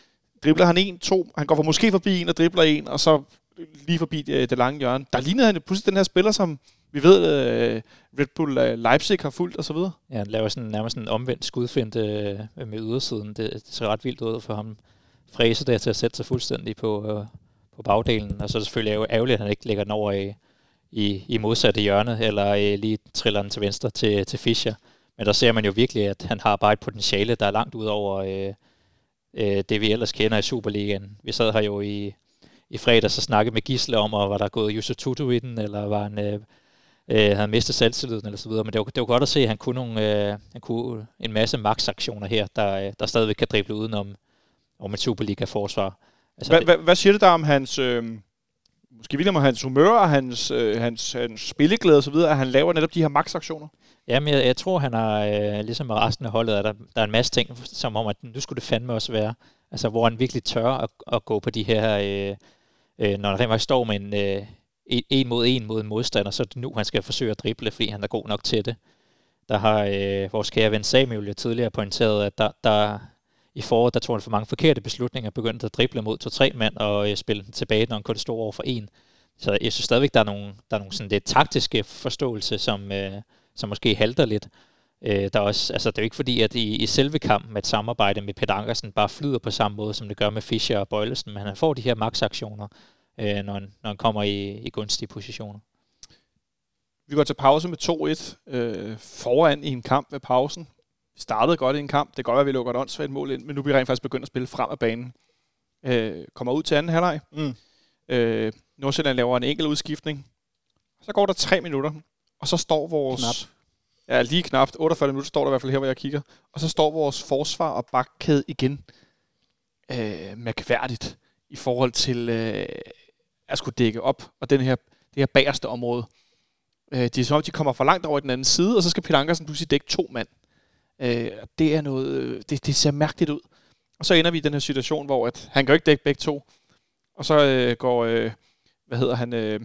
dribler han en, to, han går for måske forbi en og dribler en, og så lige forbi det, det lange hjørne. Der lignede han pludselig den her spiller, som vi ved, øh, Red Bull øh, Leipzig har fulgt og så videre. Ja, han laver sådan, nærmest en omvendt skudfinte øh, med ydersiden. Det, det ser ret vildt ud for ham. Fræse der til at sætte sig fuldstændig på, øh, på bagdelen. Og så er det selvfølgelig ærgerligt, at han ikke lægger den over i, i, i modsatte hjørne, eller øh, lige triller den til venstre til, til Fischer. Men der ser man jo virkelig, at han har bare et potentiale, der er langt ud over øh, øh, det, vi ellers kender i Superligaen. Vi sad her jo i, i fredag så snakkede med Gisle om, og var der gået Yusuf Tutu i den, eller var han... Øh, øh, havde mistet selvtilliden eller så videre, men det var, det var godt at se, at han kunne, nogle, øh, han kunne en masse max-aktioner her, der, øh, der stadigvæk kan drible udenom om et Superliga-forsvar. Altså, Hvad, det, hvad, siger det der om hans, øh, måske om hans humør, og hans, øh, hans, hans spilleglæde videre, at han laver netop de her max-aktioner? Jamen, jeg, jeg tror, han har, øh, ligesom resten af holdet, at der, der er en masse ting, som om, at nu skulle det fandme også være, altså hvor han virkelig tør at, at gå på de her, øh, øh, når han rent faktisk står med en, øh, en, en mod en mod en modstander, så er det nu, han skal forsøge at drible, fordi han er god nok til det. Der har øh, vores kære ven Samuel jo tidligere pointeret, at der, der i foråret, der tog han for mange forkerte beslutninger, begyndte at drible mod to-tre mand og øh, spille den tilbage, når han kun stod over for en. Så jeg synes stadigvæk, der er nogle, der er nogle sådan lidt taktiske forståelse, som, øh, som måske halter lidt. Øh, der er også, altså, det er jo ikke fordi, at i, i selve kampen med et samarbejde med Peter Ankersen bare flyder på samme måde, som det gør med Fischer og Bøjlesen, men han får de her maksaktioner, øh, når, han, når han kommer i, i gunstige positioner. Vi går til pause med 2-1 øh, foran i en kamp ved pausen. Vi startede godt i en kamp. Det kan godt være, at vi lukker et åndssvagt mål ind, men nu er vi rent faktisk begyndt at spille frem af banen. Øh, kommer ud til anden halvleg. Mm. Øh, Nordsjælland laver en enkelt udskiftning. Så går der tre minutter, og så står vores... Knap. Ja, lige knapt. 48 minutter står der i hvert fald her, hvor jeg kigger. Og så står vores forsvar og bakkæde igen øh, mærkværdigt i forhold til øh, at skulle dække op. Og den her, det her bagerste område. Øh, det er som om, de kommer for langt over i den anden side, og så skal Peter Ankersen pludselig dække to mand. Øh, det er noget, øh, det, det ser mærkeligt ud. Og så ender vi i den her situation, hvor at han kan jo ikke dække begge to. Og så øh, går, øh, hvad hedder han, øh,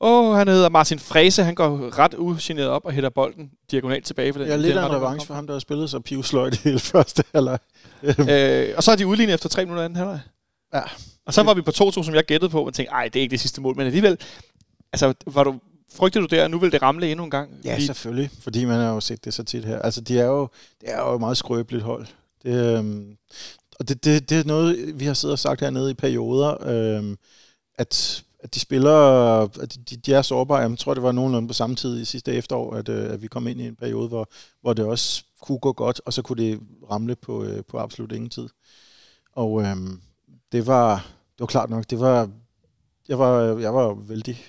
åh, han hedder Martin Frese, han går ret ugeneret op og hætter bolden diagonalt tilbage. For den, er lidt af en revanche for ham, der har spillet så pivsløjt i hele første halvleg. øh, og så er de udlignet efter tre minutter anden halvleg. Ja. Og så var vi på 2-2, som jeg gættede på, og tænkte, ej, det er ikke det sidste mål, men alligevel, altså, var du, frygtede du der, at nu vil det ramle endnu en gang? Ja, Fordi- selvfølgelig, fordi man har jo set det så tit her. Altså, de er jo, det er jo et meget skrøbeligt hold. Det, øhm, og det, det, det er noget, vi har siddet og sagt hernede i perioder, øhm, at, at de spiller, at de, de er sårbare. Jeg tror, det var nogenlunde på samme tid i sidste efterår, at, øh, at vi kom ind i en periode, hvor, hvor det også kunne gå godt, og så kunne det ramle på, øh, på absolut ingen tid. Og øhm, det var, det var klart nok, det var, jeg var, jeg var vældig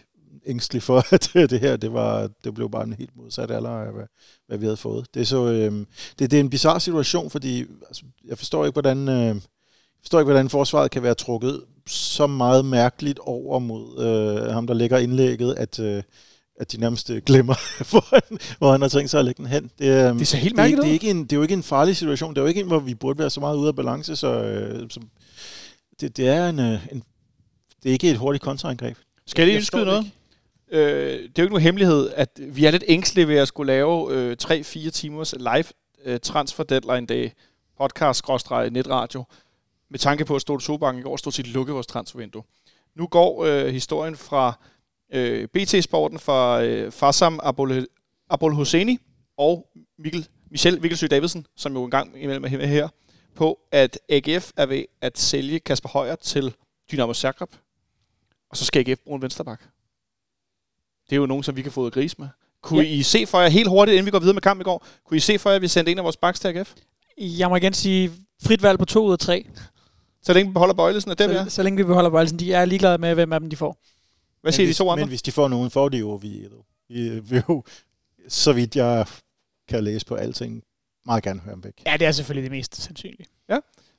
ængstelig for, at det her, det, var, det blev bare en helt modsat alder af, hvad, hvad vi havde fået. Det er, så, øhm, det, det er en bizarre situation, fordi altså, jeg forstår ikke, hvordan, øh, forstår ikke, hvordan forsvaret kan være trukket så meget mærkeligt over mod øh, ham, der lægger indlægget, at, øh, at de nærmest øh, glemmer, hvor han, hvor han har tænkt sig at lægge den hen. Det, øh, Det ser helt det, er, mærkeligt ikke- det, er ikke en, det er jo ikke en farlig situation. Det er jo ikke en, hvor vi burde være så meget ude af balance. Så, øh, så det, det, er en, øh, en, det er ikke et hurtigt kontraangreb. Skal jeg lige indskyde det noget? Øh, det er jo ikke nogen hemmelighed, at vi er lidt ængstelige ved at skulle lave øh, 3-4 timers live øh, transfer deadline day podcast-netradio med tanke på, at Stolte Sobank i går stod til at lukke vores transfervindue. Nu går øh, historien fra øh, BT-sporten fra øh, Farsam Abol, Abol Hosseini og Mikkel, Michel Vikkelsø Davidsen, som jo engang imellem er her, på, at AGF er ved at sælge Kasper Højer til Dynamo Zagreb, og så skal AGF bruge en vensterbak. Det er jo nogen, som vi kan få ud af gris med. Kunne ja. I se for jer helt hurtigt, inden vi går videre med kampen i går, kunne I se for jer, at vi sendte en af vores backs til AGF? Jeg må igen sige frit valg på to ud af tre. Så længe vi beholder Bøjlesen af dem, så, ja. så længe vi beholder Bøjlesen. De er ligeglade med, hvem af dem de får. Hvad siger men de hvis, to andre? Men hvis de får nogen, får de jo Oviedo. Vi vil jo, så vidt jeg kan læse på alting, meget gerne høre ham væk. Ja, det er selvfølgelig det mest sandsynlige.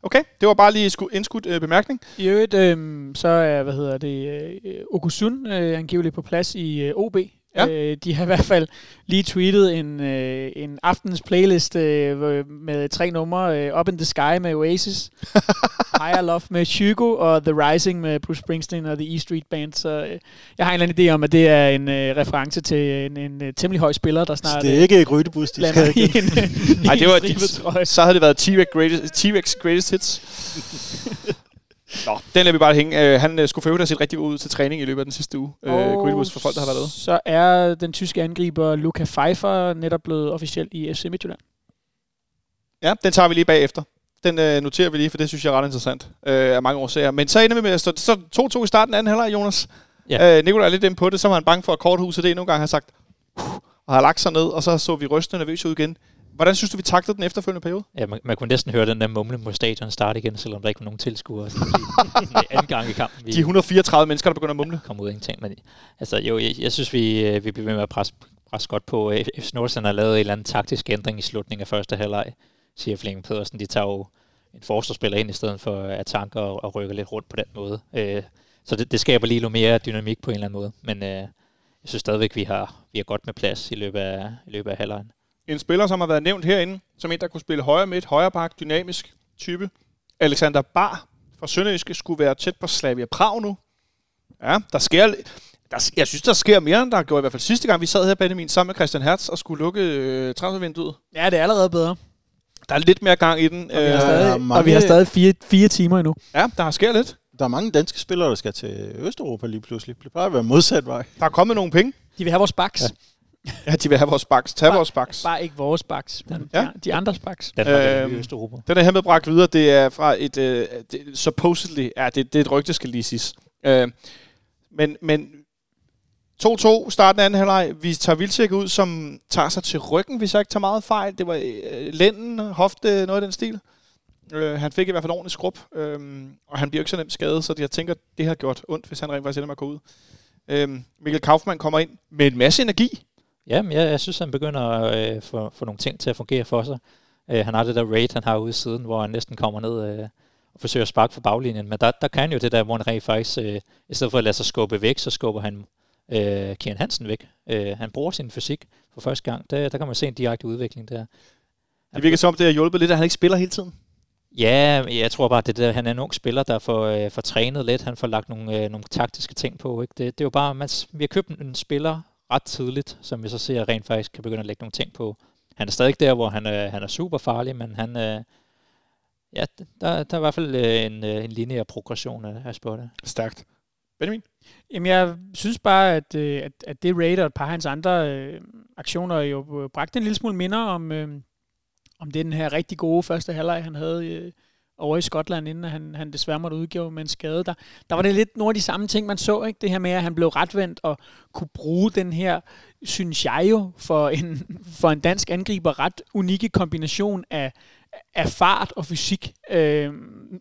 Okay, det var bare lige sku- indskudt øh, bemærkning. I øvrigt, øh, så er, hvad hedder det, øh, Okusun øh, angiveligt på plads i øh, OB. Ja. Øh, de har i hvert fald lige tweetet en, øh, en aftens playlist øh, med tre numre. Øh, Up in the Sky med Oasis, Higher Love med Hugo og The Rising med Bruce Springsteen og The E Street Band. Så øh, jeg har en eller anden idé om, at det er en øh, reference til en, en øh, temmelig høj spiller, der Så snart det er ikke Grydebus, de lander skal i en, øh, Nej, det var en stribet så havde det været T-Rex Greatest, T-Rex Greatest Hits. Nå, den lader vi bare hænge. Øh, han øh, skulle for øvrigt have set rigtig ud til træning i løbet af den sidste uge. Øh, Greenwood for folk, der har været. Så er den tyske angriber Luca Pfeiffer netop blevet officielt i FC Midtjylland. Ja, den tager vi lige bagefter. Den øh, noterer vi lige, for det synes jeg er ret interessant øh, af mange årsager. Men så ender vi med at stå så 2-2 i starten af anden halvleg, Jonas. Ja. Øh, Nikolaj er lidt inde på det, så var han bange for, at korthuset det nogle gange har sagt, og har lagt sig ned, og så så vi rystende nervøse ud igen. Hvordan synes du, vi taktede den efterfølgende periode? Ja, man, man kunne næsten høre den der mumle mod stadion starte igen, selvom der ikke var nogen tilskuere. Er anden gang i kampen, vi De 134 mennesker, der begynder at mumle. kom ud af ingenting. Men altså, jo, jeg, jeg synes, vi, øh, vi bliver ved med at presse, presse godt på. FC Nordsjælland har lavet en eller anden taktisk ændring i slutningen af første halvleg, siger Flemming Pedersen. De tager jo en forsvarsspiller ind i stedet for at tanke og, og rykker lidt rundt på den måde. Øh, så det, det skaber lige lidt mere dynamik på en eller anden måde. Men øh, jeg synes stadigvæk, vi har, vi har godt med plads i løbet af, i løbet af halvlejen. En spiller, som har været nævnt herinde, som en, der kunne spille højre midt, højre bak, dynamisk type. Alexander Bar fra Sønderjyske skulle være tæt på Slavia Prag nu. Ja, der sker... Der, jeg synes, der sker mere, end der gjorde i hvert fald sidste gang, vi sad her, Benjamin, sammen med Christian Hertz og skulle lukke øh, transfervinduet. Ja, det er allerede bedre. Der er lidt mere gang i den. Og vi har Øh, stadig, mange- og vi har stadig fire, fire timer endnu. ja, der sker lidt. Der er mange danske spillere, der skal til Østeuropa lige pludselig. Det plejer at være modsat vej. Der er kommet nogle penge. De vil have vores baks. Ja. Ja. De vil have vores baks. Tag Bare- vores baks. Bare ikke vores baks, men Ja. de andres baks. Den har Øhm, Østeuropa. Den er hermed bragt videre. Det er fra et... Øh, det, supposedly... Ja, det, det er et rygte, skal lige siges. Øh, men, men 2-2, starten af anden halvleg. Vi tager Vildtjek ud, som tager sig til ryggen, hvis jeg ikke tager meget fejl. Det var øh, lænden, hofte, noget af den stil. Øh, han fik i hvert fald ordentligt skrub, øh, og han bliver ikke så nemt skadet, så jeg tænker, det har gjort ondt, hvis han rent faktisk ender med at gå ud. Øh, Mikkel Kaufmann kommer ind med en masse energi. Ja, men jeg, jeg synes, han begynder at øh, få, få nogle ting til at fungere for sig. Øh, han har det der raid, han har ude siden, hvor han næsten kommer ned øh, og forsøger at sparke for baglinjen. Men der, der kan han jo det der, hvor han rent faktisk, øh, i stedet for at lade sig skubbe væk, så skubber han øh, Kian Hansen væk. Øh, han bruger sin fysik for første gang. Der, der kan man se en direkte udvikling der. Det virker som, det har hjulpet lidt, at han ikke spiller hele tiden. Ja, jeg tror bare, det der, han er en ung spiller, der får, øh, får trænet lidt. Han får lagt nogle, øh, nogle taktiske ting på. Ikke? Det, det er jo bare, man, vi har købt en spiller ret tidligt, som vi så ser rent faktisk kan begynde at lægge nogle ting på. Han er stadig der, hvor han, øh, han er super farlig, men han, øh, ja, der, der er i hvert fald øh, en, øh, en lineær progression af, af spottet. Stærkt. Benjamin? Jamen, jeg synes bare, at, øh, at, at det raid og et par af hans andre øh, aktioner jo bragte en lille smule minder om, øh, om det den her rigtig gode første halvleg, han havde øh, over i Skotland, inden han, han desværre måtte udgive med en skade. Der, der var det lidt nogle af de samme ting, man så. ikke Det her med, at han blev retvendt og kunne bruge den her, synes jeg jo, for en, for en dansk angriber, ret unikke kombination af, af fart og fysik, øh,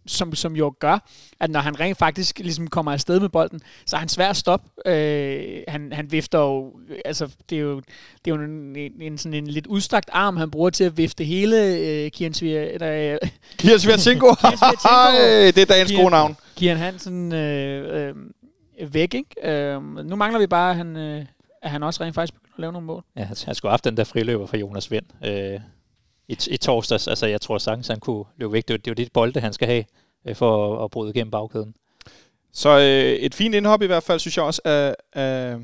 som, som jo gør, at når han rent faktisk ligesom kommer afsted med bolden, så er han svær at stoppe. Øh, han, han vifter jo, altså det er jo, det er jo en, en, en, sådan en lidt udstrakt arm, han bruger til at vifte hele øh, Kian Svia, eller, øh, Kian. Ej, det er dagens gode navn. Kian Hansen øh, øh, væk, ikke? Øh, nu mangler vi bare, at han, øh, at han også rent faktisk begynder at lave nogle mål. Ja, han, han skulle have haft den der friløber fra Jonas Vind øh, i, i torsdags. Altså, jeg tror sagtens, han kunne løbe væk. Det, er jo- det er jo dit bolde, han skal have øh, for at, at bryde igennem bagkæden. Så øh, et fint indhop i hvert fald, synes jeg også, af, af,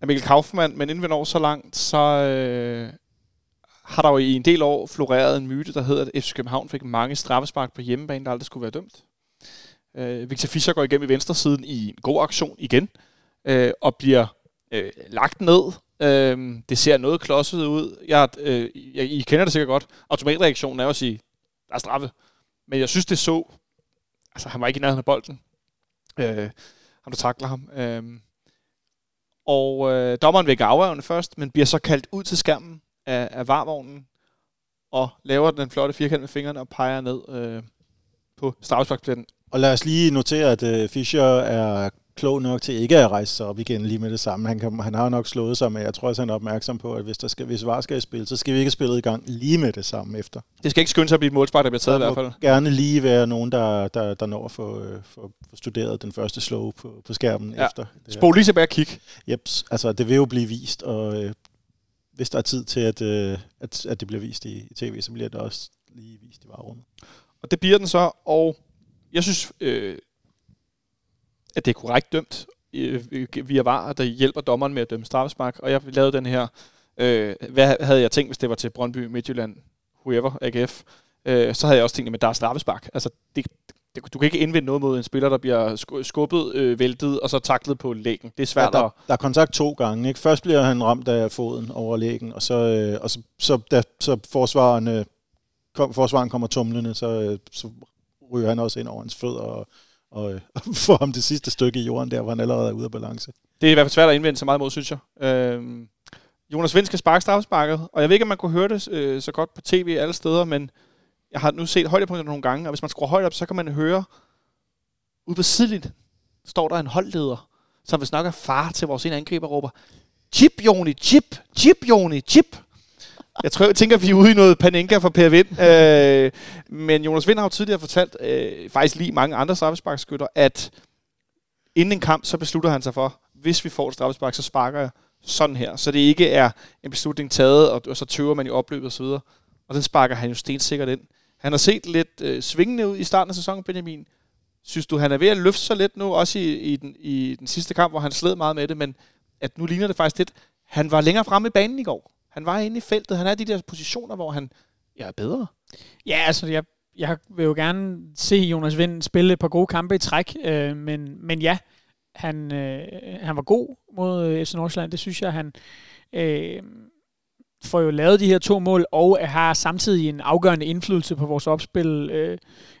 af Mikkel Kaufmann. Men inden vi når så langt, så øh, har der jo i en del år floreret en myte, der hedder, at FC København fik mange straffespark på hjemmebane, der aldrig skulle være dømt. Øh, Victor Fischer går igennem i venstre siden i en god aktion igen, øh, og bliver øh, lagt ned. Øh, det ser noget klodset ud. Jeg, øh, jeg, I kender det sikkert godt. Automatreaktionen er jo at sige, der er straffe. men jeg synes, det så... Altså, han var ikke i nærheden af bolden. Øh, ham, der takler ham. Øh, og øh, dommeren vækker afværgende først, men bliver så kaldt ud til skærmen af, af varvognen, og laver den flotte firkant med fingrene og peger ned øh, på straffesparkspletten. Og lad os lige notere, at øh, Fischer er klog nok til ikke at rejse sig op igen lige med det samme. Han, kan, han har nok slået sig, men jeg tror også, han er opmærksom på, at hvis, der skal, hvis VAR skal i spil, så skal vi ikke spille i gang lige med det samme efter. Det skal ikke skynde sig at blive et målspark, der bliver taget Der i hvert fald. gerne lige være nogen, der, der, der når at få, øh, få, få studeret den første slow på, på skærmen Ja. efter. Det. Spol lige tilbage og kig. Jeps, altså det vil jo blive vist, og øh, hvis der er tid til, at, øh, at, at det bliver vist i, i tv, så bliver det også lige vist i varerummet. Og det bliver den så, og jeg synes, øh, at det er korrekt dømt øh, via VAR, der hjælper dommeren med at dømme straffespark. Og jeg lavede den her, øh, hvad havde jeg tænkt, hvis det var til Brøndby, Midtjylland, whoever, AGF, øh, så havde jeg også tænkt, at der er straffespark. Altså, det, det, du kan ikke indvinde noget mod en spiller, der bliver sku- skubbet, øh, væltet og så taklet på lægen. Det er Ja, svært at... der, der er kontakt to gange. Ikke? Først bliver han ramt af foden over lægen, og så, øh, og så, så, da, så forsvaren, kom, forsvaren kommer tumlende, så, øh, så ryger han også ind over hans fødder og, og, øh, få ham det sidste stykke i jorden, der hvor han allerede er ude af balance. Det er i hvert fald svært at indvende så meget mod, synes jeg. Øh, Jonas Vind skal sparke straffesparket, og jeg ved ikke, om man kunne høre det øh, så godt på tv alle steder, men jeg har nu set højdepunkter nogle gange, og hvis man skruer højt op, så kan man høre, ude på sidelinjen står der en holdleder, som hvis nok er far til vores ene angriber, råber, chip, Joni, chip, chip, Joni, chip. Jeg tror, jeg tænker, at vi er ude i noget panenka for Per Vind. Øh, men Jonas Vind har jo tidligere fortalt, øh, faktisk lige mange andre straffesparkskytter, at inden en kamp, så beslutter han sig for, hvis vi får et straffespark, så sparker jeg sådan her. Så det ikke er en beslutning taget, og, og så tøver man i opløbet osv. Og den sparker han jo stensikkert ind. Han har set lidt øh, svingende ud i starten af sæsonen, Benjamin. Synes du, han er ved at løfte sig lidt nu, også i, i, den, i den sidste kamp, hvor han sled meget med det, men at nu ligner det faktisk lidt, han var længere fremme i banen i går. Han var inde i feltet. Han er de der positioner, hvor han ja, er bedre. Ja, altså jeg, jeg vil jo gerne se Jonas Vind spille et par gode kampe i træk, øh, men, men ja, han, øh, han var god mod øh, FC Nordsjælland. Det synes jeg, han øh, får jo lavet de her to mål, og har samtidig en afgørende indflydelse på vores opspil. Øh,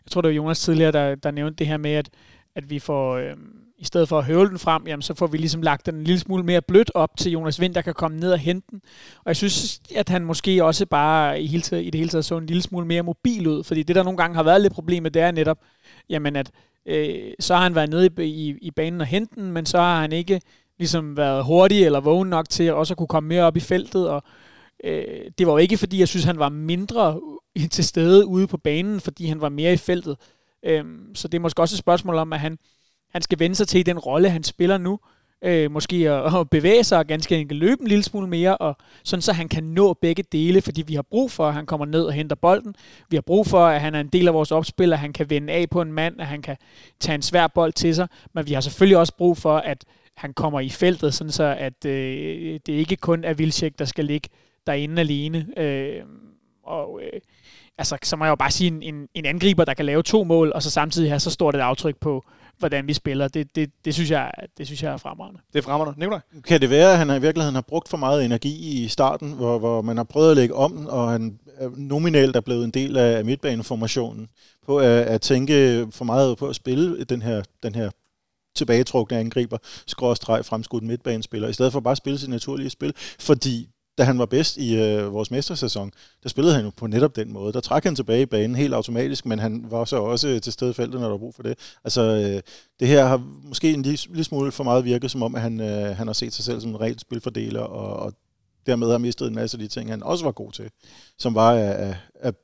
jeg tror, det var Jonas tidligere, der, der nævnte det her med, at, at vi får... Øh, i stedet for at høvle den frem, jamen, så får vi ligesom lagt den en lille smule mere blødt op til Jonas Vind, der kan komme ned og hente den. Og jeg synes, at han måske også bare i, hele taget, i det hele taget så en lille smule mere mobil ud, fordi det, der nogle gange har været lidt problemet, det er netop, jamen at øh, så har han været nede i, i, i banen og hente den, men så har han ikke ligesom været hurtig eller vågen nok til at også at kunne komme mere op i feltet, og øh, det var jo ikke, fordi jeg synes, han var mindre til stede ude på banen, fordi han var mere i feltet. Øh, så det er måske også et spørgsmål om, at han, han skal vende sig til i den rolle, han spiller nu. Øh, måske at, at bevæge sig og ganske enkelt løbe en lille smule mere, og sådan så han kan nå begge dele, fordi vi har brug for, at han kommer ned og henter bolden. Vi har brug for, at han er en del af vores opspil, at han kan vende af på en mand, at han kan tage en svær bold til sig. Men vi har selvfølgelig også brug for, at han kommer i feltet, sådan så at øh, det ikke kun er Vilcek, der skal ligge derinde alene. Øh, og øh, altså, så må jeg jo bare sige, en, en, en angriber, der kan lave to mål, og så samtidig have så stort et aftryk på, hvordan vi spiller, det, det, det, synes, jeg, det synes jeg er fremragende. Det er fremragende. Nikolaj? Kan det være, at han i virkeligheden har brugt for meget energi i starten, hvor, hvor man har prøvet at lægge om, og han er nominelt er blevet en del af midtbaneformationen, på at, at tænke for meget på at spille den her, den her tilbagetrukne angriber, skråstreg fremskudt midtbanespiller, i stedet for bare at spille sit naturlige spil, fordi da han var bedst i øh, vores mestersæson, der spillede han jo på netop den måde. Der trak han tilbage i banen helt automatisk, men han var så også til stede i feltet, når der var brug for det. Altså, øh, det her har måske en lille, lille smule for meget virket, som om at han, øh, han har set sig selv som en rent spilfordeler, og, og dermed har mistet en masse af de ting, han også var god til, som var at, at,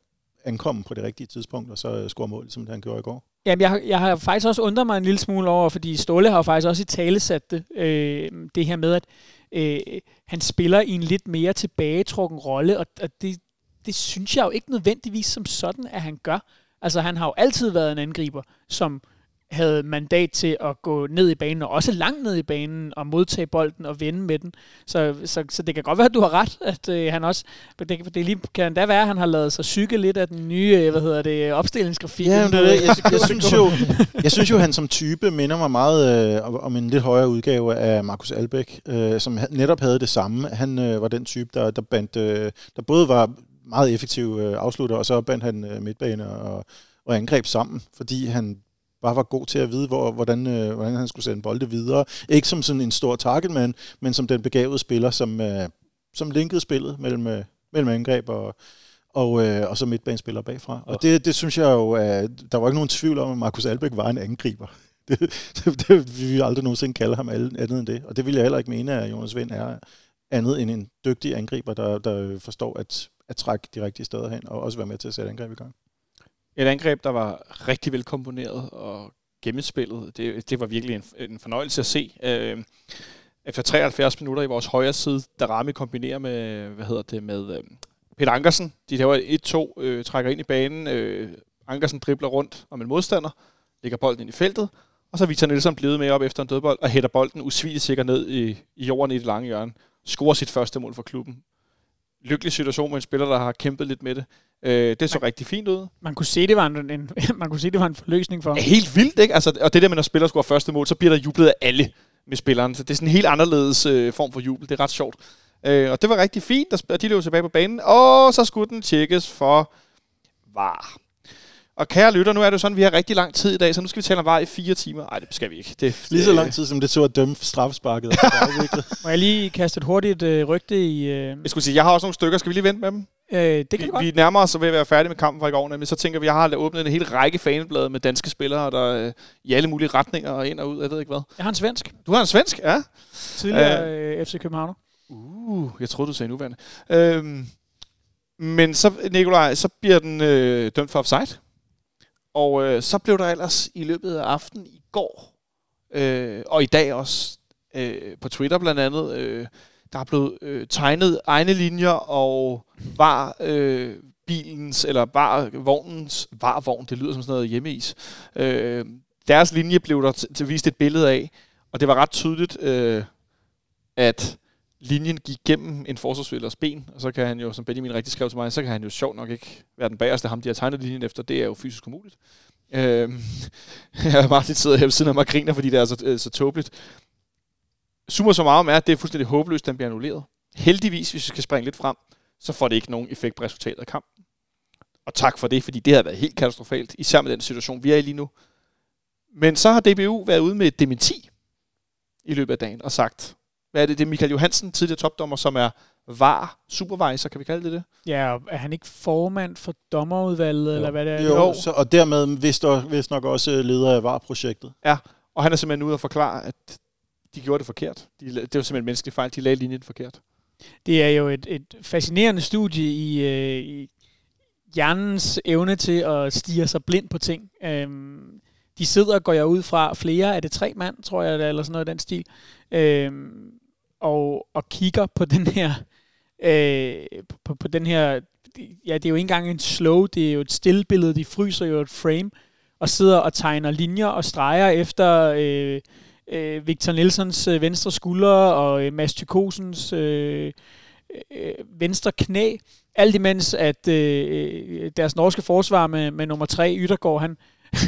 ankomme på det rigtige tidspunkt, og så øh, score mål, som det han gjorde i går. Jamen, jeg, jeg har faktisk også undret mig en lille smule over, fordi Ståle har jo faktisk også i tale sat det, øh, det her med, at øh, han spiller i en lidt mere tilbagetrukken rolle, og, og det, det synes jeg jo ikke nødvendigvis som sådan, at han gør. Altså, han har jo altid været en angriber, som havde mandat til at gå ned i banen, og også langt ned i banen, og modtage bolden og vende med den. Så, så, så det kan godt være, at du har ret, at øh, han også... Det, det lige, kan da være, at han har lavet sig psyke lidt af den nye, øh, hvad hedder det, opstillingsgrafik. Ja, men det det. Jeg, jeg, synes jo, jeg synes jo, han som type minder mig meget øh, om- en lidt højere udgave af Markus Albæk, øh, som netop havde det samme. Han øh, var den type, der, der, bandt, øh, der både var meget effektiv øh, afslutter, og så bandt han øh, midtbane og, og angreb sammen, fordi han bare var god til at vide, hvor, hvordan, øh, hvordan han skulle sende bolde videre. Ikke som sådan en stor targetman, men som den begavede spiller, som, øh, som linkede spillet mellem, øh, mellem angreb og, og, øh, og så midtbanespiller bagfra. Og det, det synes jeg jo, at der var ikke nogen tvivl om, at Markus Albæk var en angriber. Det, det, det vil vi aldrig nogensinde kalde ham andet end det. Og det vil jeg heller ikke mene, at Jonas Vind er andet end en dygtig angriber, der, der forstår at, at trække de rigtige steder hen, og også være med til at sætte angreb i gang. Et angreb, der var rigtig velkomponeret og gennemspillet. Det, det var virkelig en, en fornøjelse at se. Øh, efter 73 minutter i vores højre side, der Rami kombinerer med, hvad hedder det, med øh, Peter Ankersen. De laver 1-2, øh, trækker ind i banen. Øh, Ankersen dribler rundt om en modstander, lægger bolden ind i feltet, og så Victor Nielsen blevet med op efter en dødbold og hætter bolden usvigeligt sikkert ned i, i jorden i det lange hjørne. Scorer sit første mål for klubben. Lykkelig situation med en spiller, der har kæmpet lidt med det. Øh, det så man, rigtig fint ud. Man kunne se, det var en, en man kunne se, det var en forløsning for ham. Ja, helt vildt, ikke? Altså, og det der med, når spiller scorer første mål, så bliver der jublet af alle med spilleren. Så det er sådan en helt anderledes øh, form for jubel. Det er ret sjovt. Øh, og det var rigtig fint, og de løb tilbage på banen. Og så skulle den tjekkes for var. Og kære lytter, nu er det sådan, at vi har rigtig lang tid i dag, så nu skal vi tale om var i fire timer. Nej, det skal vi ikke. Det, Lige så lang tid, som det så at dømme straffesparket. Må jeg lige kaste et hurtigt øh, rygte i... Øh... Jeg skulle sige, jeg har også nogle stykker. Skal vi lige vente med dem? Øh, det kan vi, vi, vi nærmer os ved at være færdige med kampen fra i går, men så tænker vi, at jeg har åbnet en hel række faneblade med danske spillere, der øh, i alle mulige retninger og ind og ud, jeg ved ikke hvad. Jeg har en svensk. Du har en svensk, ja. Tidligere øh, FC København. Uh, jeg troede, du sagde nuværende. Øhm, men så, Nikolaj, så bliver den øh, dømt for offside. Og øh, så blev der ellers i løbet af aftenen i går, øh, og i dag også, øh, på Twitter blandt andet, øh, der er blevet øh, tegnet egne linjer, og var øh, bilens, eller var vognens, var vogn, det lyder som sådan noget hjemmeis. Øh, deres linje blev der til vist et billede af, og det var ret tydeligt, øh, at linjen gik gennem en forsvarsspillers ben, og så kan han jo, som Benjamin rigtig skrev til mig, så kan han jo sjovt nok ikke være den bagerste ham, de har tegnet linjen efter. Det er jo fysisk umuligt. Øh, Martin sidder her ved siden af mig og griner, fordi det er så, øh, så tåbeligt. Summer så meget om er, at det er fuldstændig håbløst, at den bliver annulleret. Heldigvis, hvis vi skal springe lidt frem, så får det ikke nogen effekt på resultatet af kampen. Og tak for det, fordi det har været helt katastrofalt, især med den situation, vi er i lige nu. Men så har DBU været ude med et dementi i løbet af dagen og sagt, hvad er det? Det er Michael Johansen, tidligere topdommer, som er VAR supervisor, kan vi kalde det det? Ja, er han ikke formand for dommerudvalget, jo. eller hvad det er? Jo, jo. Så, og dermed vist, vist nok også leder af VAR-projektet. Ja, og han er simpelthen ude og forklare, at de gjorde det forkert. De, det var simpelthen en menneskelig fejl, de lagde linjen forkert. Det er jo et, et fascinerende studie i, øh, i hjernens evne til at stige sig blind på ting. Øhm, de sidder, går jeg ud fra, flere af det tre mand, tror jeg, eller sådan noget i den stil, øhm, og, og kigger på den her, øh, på, på den her, ja, det er jo ikke engang en slow, det er jo et stillbillede, de fryser jo et frame, og sidder og tegner linjer og streger efter øh, øh, Victor Nilsons øh, venstre skulder og øh, Mads Tykosens øh, øh, venstre knæ, alt imens at øh, øh deres norske forsvar med, med nummer tre, Yttergaard, han,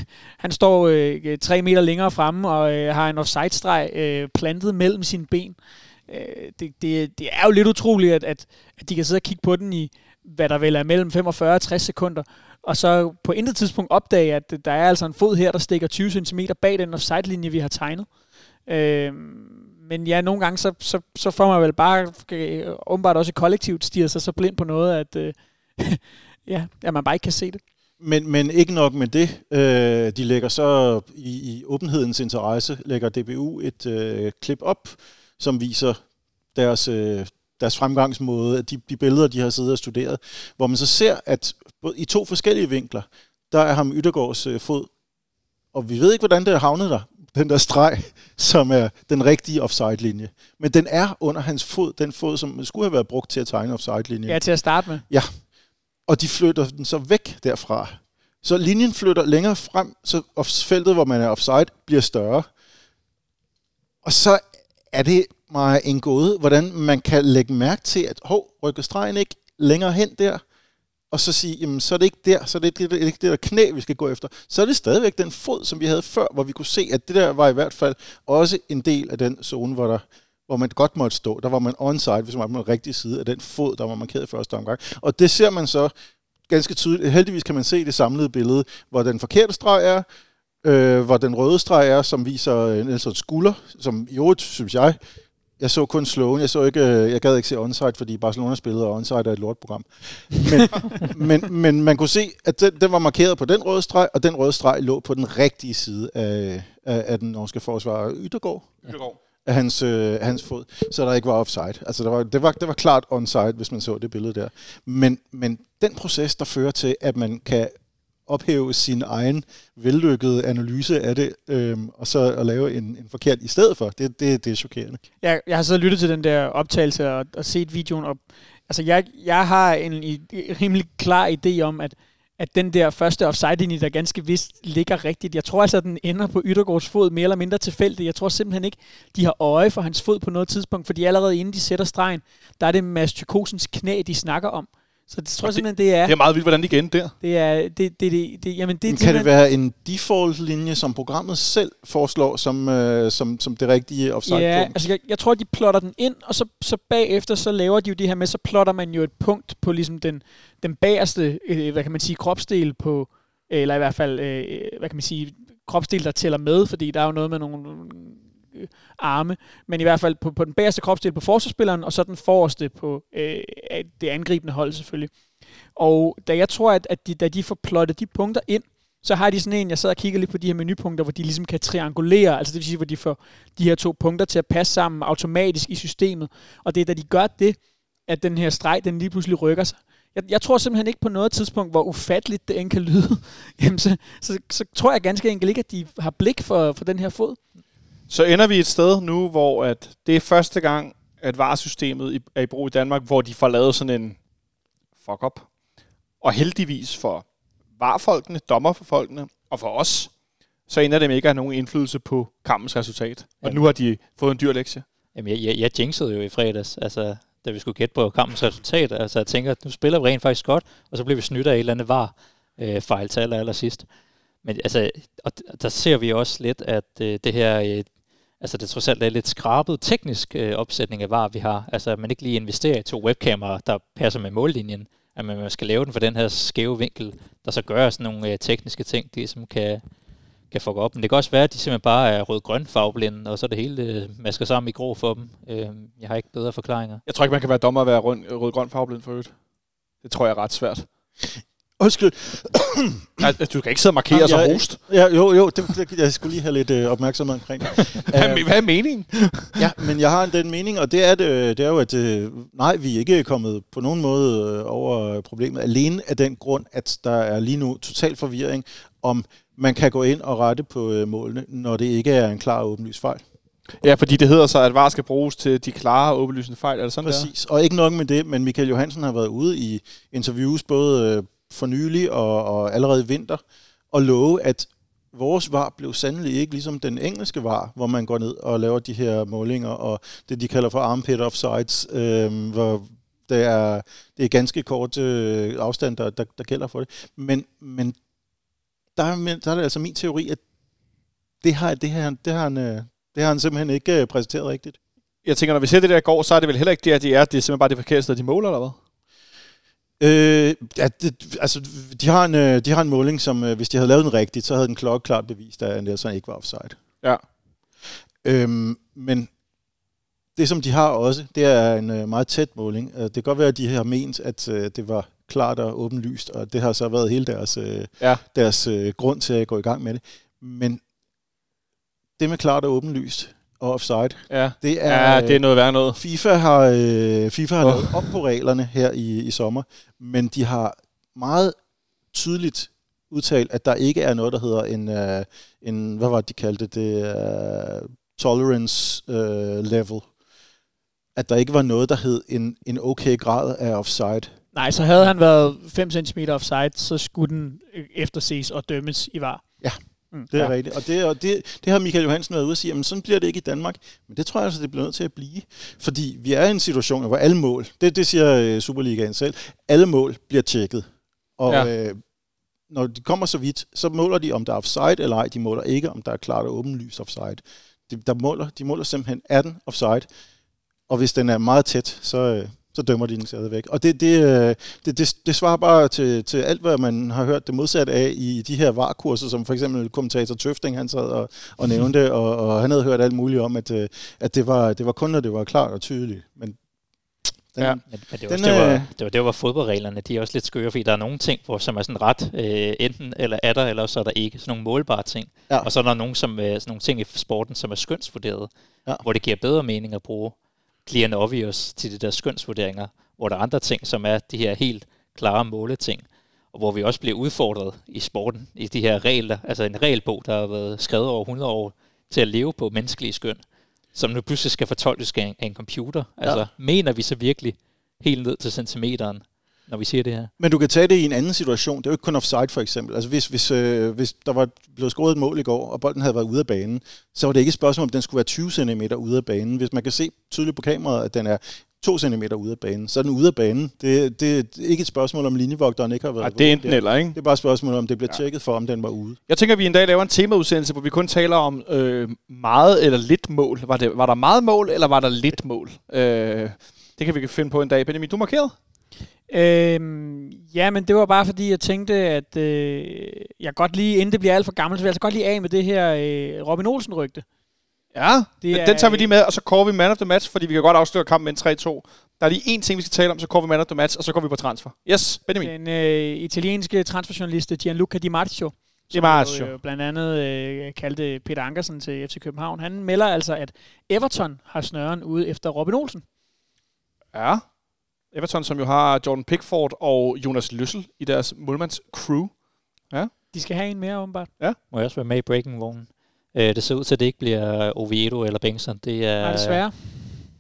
han står øh, tre meter længere fremme og øh, har en offside-streg øh, plantet mellem sine ben. Øh, Øh, det, det, det er jo lidt utroligt, at, at, at de kan sidde og kigge på den i, hvad der vel er mellem 45 og 60 sekunder, og så på intet tidspunkt opdage, at der er altså en fod her, der stikker 20 cm bag den offside-linje, vi har tegnet. Øh, men ja, nogle gange, så, så, så får man vel bare, øh, åbenbart også kollektivt, stiger sig så blind på noget, at, øh, ja, at man bare ikke kan se det. Men, men ikke nok med det. Øh, de lægger så i, i åbenhedens interesse, lægger DBU et øh, klip op, som viser deres, øh, deres fremgangsmåde, de, de billeder, de har siddet og studeret, hvor man så ser, at i to forskellige vinkler, der er ham Yttergaards øh, fod, og vi ved ikke, hvordan det er havnet der, den der streg, som er den rigtige offside-linje. Men den er under hans fod, den fod, som skulle have været brugt til at tegne offside-linjen. Ja, til at starte med. Ja, og de flytter den så væk derfra. Så linjen flytter længere frem, så feltet, hvor man er offside, bliver større. Og så er det mig en gåde, hvordan man kan lægge mærke til, at hov, rykker stregen ikke længere hen der, og så sige, jamen så er det ikke der, så er det ikke det, det, det der knæ, vi skal gå efter. Så er det stadigvæk den fod, som vi havde før, hvor vi kunne se, at det der var i hvert fald også en del af den zone, hvor der hvor man godt måtte stå. Der var man onside, hvis man var på den rigtige side af den fod, der var markeret i første omgang. Og det ser man så ganske tydeligt, heldigvis kan man se det samlede billede, hvor den forkerte streg er, øh, hvor den røde streg er, som viser øh, Nelsons skulder, som i øvrigt, synes jeg, jeg så kun slowen, jeg så ikke, øh, jeg gad ikke se onside, fordi Barcelona spillede, og onside er et lortprogram. Men, men, men man kunne se, at den, den var markeret på den røde streg, og den røde streg lå på den rigtige side af, af, af den norske forsvarer Yttergaard. Yttergaard. Af hans, øh, hans fod, så der ikke var offside. Altså, der var, det, var, det var klart onside, hvis man så det billede der. Men, men den proces, der fører til, at man kan ophæve sin egen vellykkede analyse af det, øhm, og så at lave en, en forkert i stedet for, det, det, det er chokerende. Jeg, jeg har så lyttet til den der optagelse og, og set videoen, og altså jeg, jeg har en, en rimelig klar idé om, at at den der første offside der ganske vist ligger rigtigt. Jeg tror altså, at den ender på Yttergaards fod mere eller mindre tilfældigt. Jeg tror simpelthen ikke, de har øje for hans fod på noget tidspunkt, fordi allerede inden de sætter stregen, der er det Mads Tykosens knæ, de snakker om. Så det tror jeg simpelthen, det er... Det er meget vildt, hvordan de kan ende der. Det er... Det, det, det, det, jamen det, Men kan det være en default-linje, som programmet selv foreslår som, øh, som, som det rigtige offside Ja, punkt? altså jeg, jeg tror, de plotter den ind, og så, så bagefter, så laver de jo det her med, så plotter man jo et punkt på ligesom den, den bagerste, øh, hvad kan man sige, kropsdel på, eller i hvert fald, øh, hvad kan man sige, kropsdel, der tæller med, fordi der er jo noget med nogle øh, arme, men i hvert fald på, på den bagerste kropsdel på forsvarsspilleren, og så den forreste på øh, det angribende hold selvfølgelig. Og da jeg tror, at, at de, da de får plottet de punkter ind, så har de sådan en, jeg sad og kiggede lidt på de her menupunkter, hvor de ligesom kan triangulere, altså det vil sige, hvor de får de her to punkter til at passe sammen automatisk i systemet. Og det er da de gør det, at den her streg, den lige pludselig rykker sig. Jeg, jeg tror simpelthen ikke på noget tidspunkt, hvor ufatteligt det end kan lyde, jamen så, så, så tror jeg ganske enkelt ikke, at de har blik for, for den her fod. Så ender vi et sted nu, hvor at det er første gang, at varesystemet er i brug i Danmark, hvor de får lavet sådan en fuck up. Og heldigvis for varfolkene, dommerforfolkene og for os, så ender det med ikke at have nogen indflydelse på kampens resultat. Og Jamen. nu har de fået en dyr lektie. Jamen, jeg, jeg, jeg jinxede jo i fredags, altså, da vi skulle gætte på kampens resultat. Altså, jeg tænker, at nu spiller vi rent faktisk godt, og så bliver vi snydt af et eller andet var øh, fejl til aller, aller sidst. Men altså, og der ser vi også lidt, at øh, det her, øh, altså det trods alt er lidt skrabet teknisk øh, opsætning af var, vi har. Altså, at man ikke lige investerer i to webkameraer, der passer med mållinjen. At man skal lave den for den her skæve vinkel, der så gør sådan nogle øh, tekniske ting, de som kan, kan fucke op. Men det kan også være, at de simpelthen bare er rød-grøn farveblinde, og så er det hele øh, masker sammen i grå for dem. Øh, jeg har ikke bedre forklaringer. Jeg tror ikke, man kan være dommer og være rød-grøn farveblind for øvrigt. Det tror jeg er ret svært. Undskyld. Altså, du kan ikke sidde og markere Jamen, sig jeg- host. Ja, jo, jo, det, det, jeg skulle lige have lidt øh, opmærksomhed omkring det. Hvad, Øh, hvad er meningen? Ja, men jeg har den mening, og det er, det, det er jo, at øh, nej, vi er ikke kommet på nogen måde øh, over problemet. Alene af den grund, at der er lige nu total forvirring om, man kan gå ind og rette på øh, målene, når det ikke er en klar og åbenlys fejl. Ja, fordi det hedder så, at VAR skal bruges til de klare og åbenlysende fejl. Er det sådan, Præcis. Og ikke nok med det, men Michael Johansen har været ude i interviews både øh, for nylig og, og allerede i vinter, og love, at vores var blev sandelig ikke ligesom den engelske var, hvor man går ned og laver de her målinger, og det de kalder for armpit offsides, øh, hvor det er, det er ganske kort øh, afstand, der, der, der gælder for det. Men, men der, er, men- der er det altså min teori, at det har, det har, det har, han, øh, det har han simpelthen ikke øh, præsenteret rigtigt. Jeg tænker, når vi ser det der går, så er det vel heller ikke det, at de er. Det er simpelthen bare det forkerte sted, de måler, eller hvad? Øh, ja, det, altså, de har, en, øh, de har en måling, som øh, hvis de havde lavet den rigtigt, så havde den klokkeklart bevist, at Nelson ikke var offside. Ja. Øhm, men det, som de har også, det er en øh, meget tæt måling. Det kan godt være, at de har ment, at det var klart og åbenlyst, og det har så været hele deres, Ja. deres grund til at gå i gang med det. Men det med klart og åbenlyst og offside, Ja, det er, ja det er noget værd noget. FIFA har, øh, FIFA har Åh. lavet op på reglerne her i, i sommer, men de har meget tydeligt udtalt, at der ikke er noget, der hedder en, øh, en hvad var det, de kaldte det, øh, tolerance øh, level. At der ikke var noget, der hed en, en okay grad af offside. Nej, så havde han været 5 cm offside, så skulle den øh, efterses og dømmes i var. Ja, Mm. Det er Ja. rigtigt. Og, det, og det, det har Michael Johansen været ude at sige, men sådan bliver det ikke i Danmark. Men det tror jeg altså, det bliver nødt til at blive. Fordi vi er i en situation, hvor alle mål, det, det siger øh, Superligaen selv, alle mål bliver tjekket. Og Ja. ja. øh, når de kommer så vidt, så måler de, om der er offside eller ej. De måler ikke, om der er klart og åbenlyst offside. De, der måler, de måler simpelthen, er den offside? Og hvis den er meget tæt, så, øh, så dømmer de den stadigvæk. Og det, det, øh, det, det, det svarer bare til, til alt, hvad man har hørt det modsatte af i de her varkurser, som for eksempel kommentator Tøfting, han sad og, og nævnte, og, og han havde hørt alt muligt om, at, øh, at det, var, det var kun, når det var klart og tydeligt. Men den, ja. Men, men det, var, den, det, var, det, var, det var fodboldreglerne, de er også lidt skøre, fordi der er nogle ting, hvor, som er sådan ret, øh, enten eller er der, eller så er der ikke. Sådan nogle målbare ting. Ja. Og så er der nogle, som, øh, sådan nogle ting i sporten, som er skønsvurderet, ja. hvor det giver bedre mening at bruge clear obvious til de der skønsvurderinger, hvor der er andre ting, som er de her helt klare måleting, og hvor vi også bliver udfordret i sporten, i de her regler, altså en regelbog, der har været skrevet over 100 år til at leve på menneskelige skøn som nu pludselig skal fortolkes af en computer. Altså, ja. mener vi så virkelig helt ned til centimeteren, når vi siger det her? Men du kan tage det i en anden situation. Det er jo ikke kun offside for eksempel. Altså hvis, hvis, øh, hvis der var blevet scoret et mål i går, og bolden havde været ude af banen, så var det ikke et spørgsmål, om den skulle være 20 cm ude af banen. Hvis man kan se tydeligt på kameraet, at den er 2 cm ude af banen, så er den ude af banen. Det, det er ikke et spørgsmål om linjevogteren ikke har været Ej, det er enten eller, ikke? Det er bare et spørgsmål om, det bliver ja. tjekket for, om den var ude. Jeg tænker, at vi en dag laver en temaudsendelse, hvor vi kun taler om øh, meget eller lidt mål. Var, det, var der meget mål, eller var der lidt mål? Øh, det kan vi finde på en dag. Benjamin, du markeret? Øhm, ja, men det var bare fordi, jeg tænkte, at øh, jeg godt lige, inden det bliver alt for gammelt, så vil jeg altså godt lige af med det her øh, Robin Olsen-rygte. Ja, det er, den tager vi lige med, og så kårer vi man of the match, fordi vi kan godt afsløre kampen med en 3-2. Der er lige én ting, vi skal tale om, så kårer vi man of the match, og så går vi på transfer. Yes, Benjamin. Den øh, italienske transferjournalist Gianluca Di Marcio, Di Marcio. Øh, blandt andet øh, kaldte Peter Ankersen til FC København. Han melder altså, at Everton har snøren ude efter Robin Olsen. Ja. Everton, som jo har Jordan Pickford og Jonas Løssel i deres målmands crew. Ja. De skal have en mere, åbenbart. Ja. Må jeg også være med i breaking-vognen? Øh, det ser ud til, at det ikke bliver Oviedo eller Bengtsson. Det er, Nej, desværre.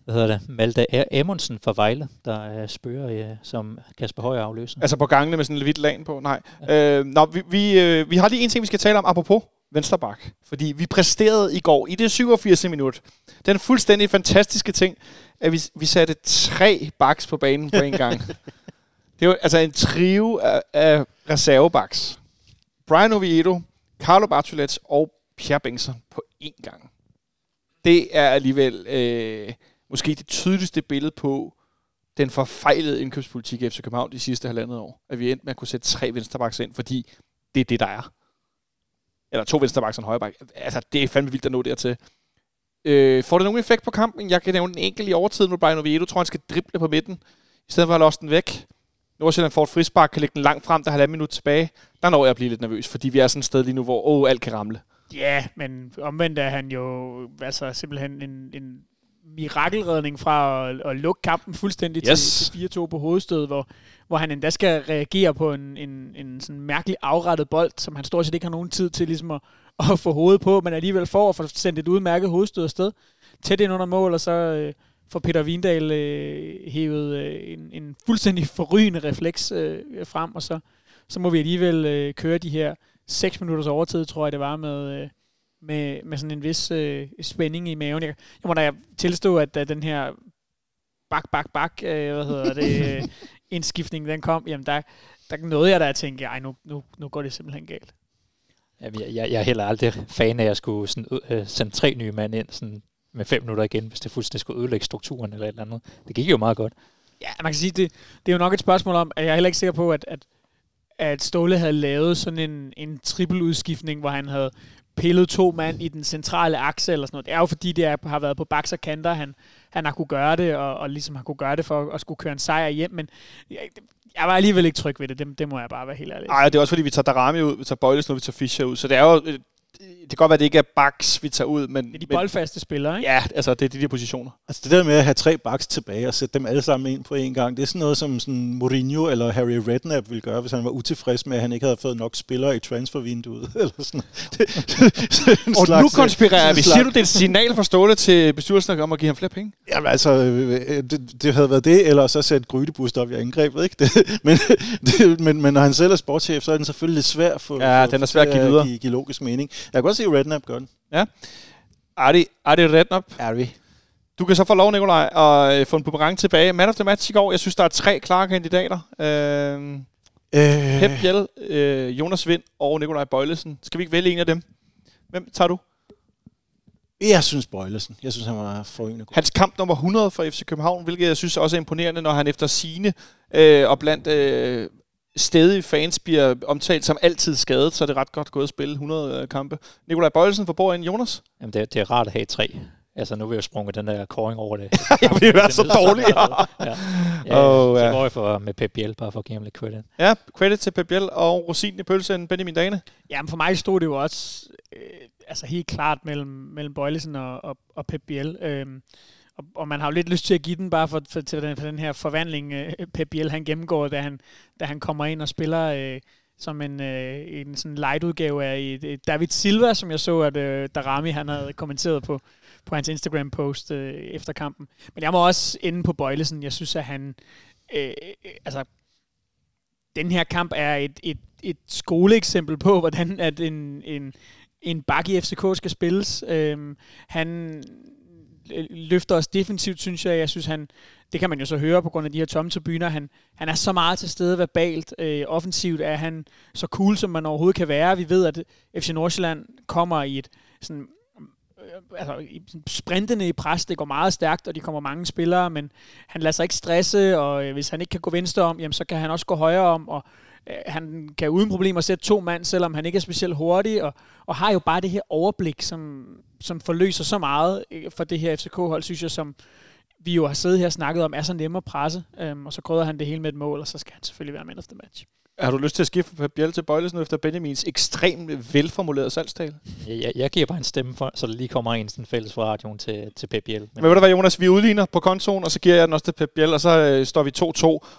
Hvad hedder det? Malte Amundsen fra Vejle, der er spørger, ja, som Kasper Højer afløser. Altså på gangene med sådan en hvidt lag på? Nej. Ja. Øh, nå, vi, vi, øh, vi har lige en ting, vi skal tale om apropos Vensterbak. Fordi vi præsterede i går, i det 87. minut, den fuldstændig fantastiske ting, at vi, vi satte tre baks på banen på en gang. det var altså en trio af, af reservebaks. Brian Oviedo, Carlo Bartolets og Pierre Bengtsson på én gang. Det er alligevel øh, måske det tydeligste billede på den forfejlede indkøbspolitik i FC København de sidste halvandet år. At vi endte med at kunne sætte tre venstrebaks ind, fordi det er det, der er. Eller to venstrebaks og en højrebak. Altså, det er fandme vildt at nå dertil. Øh, får det nogen effekt på kampen? Jeg kan nævne en enkelt i overtiden mod Brian Oviedo. tror, han skal drible på midten, i stedet for at losse den væk. Nordsjælland får et frispark, kan lægge den langt frem, der er halvandet minut tilbage. Der når jeg at blive lidt nervøs, fordi vi er sådan et sted lige nu, hvor oh, alt kan ramle. Ja, men omvendt er han jo altså simpelthen en, en mirakelredning fra at, at lukke kampen fuldstændig yes. til, til 4-2 på hovedstød, hvor, hvor han endda skal reagere på en, en, en sådan mærkelig afrettet bold, som han stort set ikke har nogen tid til ligesom at, at få hovedet på, men alligevel får at få sendt et udmærket hovedstød afsted. Tæt ind under mål, og så øh, får Peter Vindal øh, hævet øh, en, en fuldstændig forrygende refleks øh, frem, og så, så må vi alligevel øh, køre de her 6 minutters overtid, tror jeg det var, med, øh, med, med sådan en vis øh, spænding i maven. Jeg, jeg må da tilstå, at da den her bak, bak, bak, øh, hvad hedder det, øh, indskiftning, den kom, jamen der, der nåede jeg da at tænke, ej, nu, nu, nu går det simpelthen galt. Jamen, jeg, jeg, jeg er heller aldrig fan af, at jeg skulle sådan, øh, sende tre nye mand ind sådan med fem minutter igen, hvis det fuldstændig skulle ødelægge strukturen eller et eller andet. Det gik jo meget godt. Ja, man kan sige, det, det er jo nok et spørgsmål om, at jeg er heller ikke sikker på, at, at, at Ståle havde lavet sådan en, en trippeludskiftning, hvor han havde pillet to mand i den centrale akse eller sådan noget. Det er jo fordi, det er, har været på baks og kanter, han, han har kunne gøre det, og, og ligesom har kunne gøre det for at skulle køre en sejr hjem, men jeg, var alligevel ikke tryg ved det, det, det må jeg bare være helt ærlig. Nej, det er også fordi, vi tager Darami ud, vi tager Bøjles ud, vi tager Fischer ud, så det er jo det kan godt være, at det ikke er backs, vi tager ud, men... Det er de boldfaste spillere, ikke? Ja, altså det er de der positioner. Altså det der med at have tre backs tilbage og sætte dem alle sammen ind på en gang, det er sådan noget, som sådan Mourinho eller Harry Redknapp ville gøre, hvis han var utilfreds med, at han ikke havde fået nok spillere i transfervinduet. eller sådan. Det, og slags, nu konspirerer vi. Siger du, det er et signal for Ståle til bestyrelsen om at give ham flere penge? Jamen altså, øh, det, det havde været det, eller så sætte Grydebust op i angrebet, ikke? Det, men, det, men, men når han selv er sportschef, så er den selvfølgelig lidt svær for, ja, for, den er svær at give videre. Give, give logisk mening. Jeg kan godt se Redknapp gør den. Ja. Ardi, Ardi Redknapp. Ardi. Du kan så få lov, Nikolaj, at øh, få en boomerang tilbage. Man of the match i går. Jeg synes, der er tre klare kandidater. Øh, øh. Pep Biel, øh, Jonas Vind og Nikolaj Bøjlesen. Skal vi ikke vælge en af dem? Hvem tager du? Jeg synes Bøjlesen. Jeg synes, han var forrygende god. Hans kamp nummer 100 for FC København, hvilket jeg synes også er imponerende, når han efter sine øh, og blandt øh, stedige fans bliver omtalt som altid skadet, så er det ret godt gået at spille 100 øh, kampe. Nikolaj Bøjelsen for bord ind Jonas. Jamen, det, det er rart at have tre. Altså, nu vil jeg sprunget den der koring over det. jeg vil være så dårlig. ja. ja, Oh, så ja. går jeg for, med Pep Biel, bare for at give ham lidt credit. Ja, credit til Pep Biel og Rosin i pølsen Benjamin Dane. Jamen for mig stod det jo også øh, altså helt klart mellem, mellem Bøjlesen og, og, og Pep Biel. Øhm, og, og man har jo lidt lyst til at give den bare for, for, til den, for den her forvandling, øh, Pep Biel han gennemgår, da han, da han kommer ind og spiller øh, som en, øh, en sådan light udgave af et, et David Silva, som jeg så, at øh, Darami han havde kommenteret på, på hans Instagram-post øh, efter kampen. Men jeg må også ende på Bøjlesen. Jeg synes, at han... Øh, øh, altså, den her kamp er et, et, et skoleeksempel på, hvordan at en, en, en bak i FCK skal spilles. Øh, han Øh, løfter os defensivt, synes jeg. Jeg synes, han, det kan man jo så høre på grund af de her tomme tribuner. Han, han er så meget til stede verbalt. Øh, offensivt er han så cool, som man overhovedet kan være. Vi ved, at FC Nordsjælland kommer i et sådan øh, altså, i- sprintende i pres, det går meget stærkt, og de kommer mange spillere, men han lader sig ikke stresse, og øh, hvis han ikke kan gå venstre om, jamen, så kan han også gå højre om, og han kan uden problemer sætte to mand, selvom han ikke er specielt hurtig, og, og har jo bare det her overblik, som, som forløser så meget øh, for det her FCK-hold, synes jeg, som vi jo har siddet her og snakket om, er så nemme at presse, øhm, og så krydder han det hele med et mål, og så skal han selvfølgelig være man of the match. Har du lyst til at skifte fra Pep Biel til Bøjlesen efter Benjamins ekstremt velformulerede salgstal? Jeg, jeg, jeg giver bare en stemme for, så der lige kommer en sådan fælles fra radioen til, til Pep Biel. Men ved du hvad, Jonas, vi udligner på kontoen, og så giver jeg den også til Pep Biel, og så øh, står vi 2-2.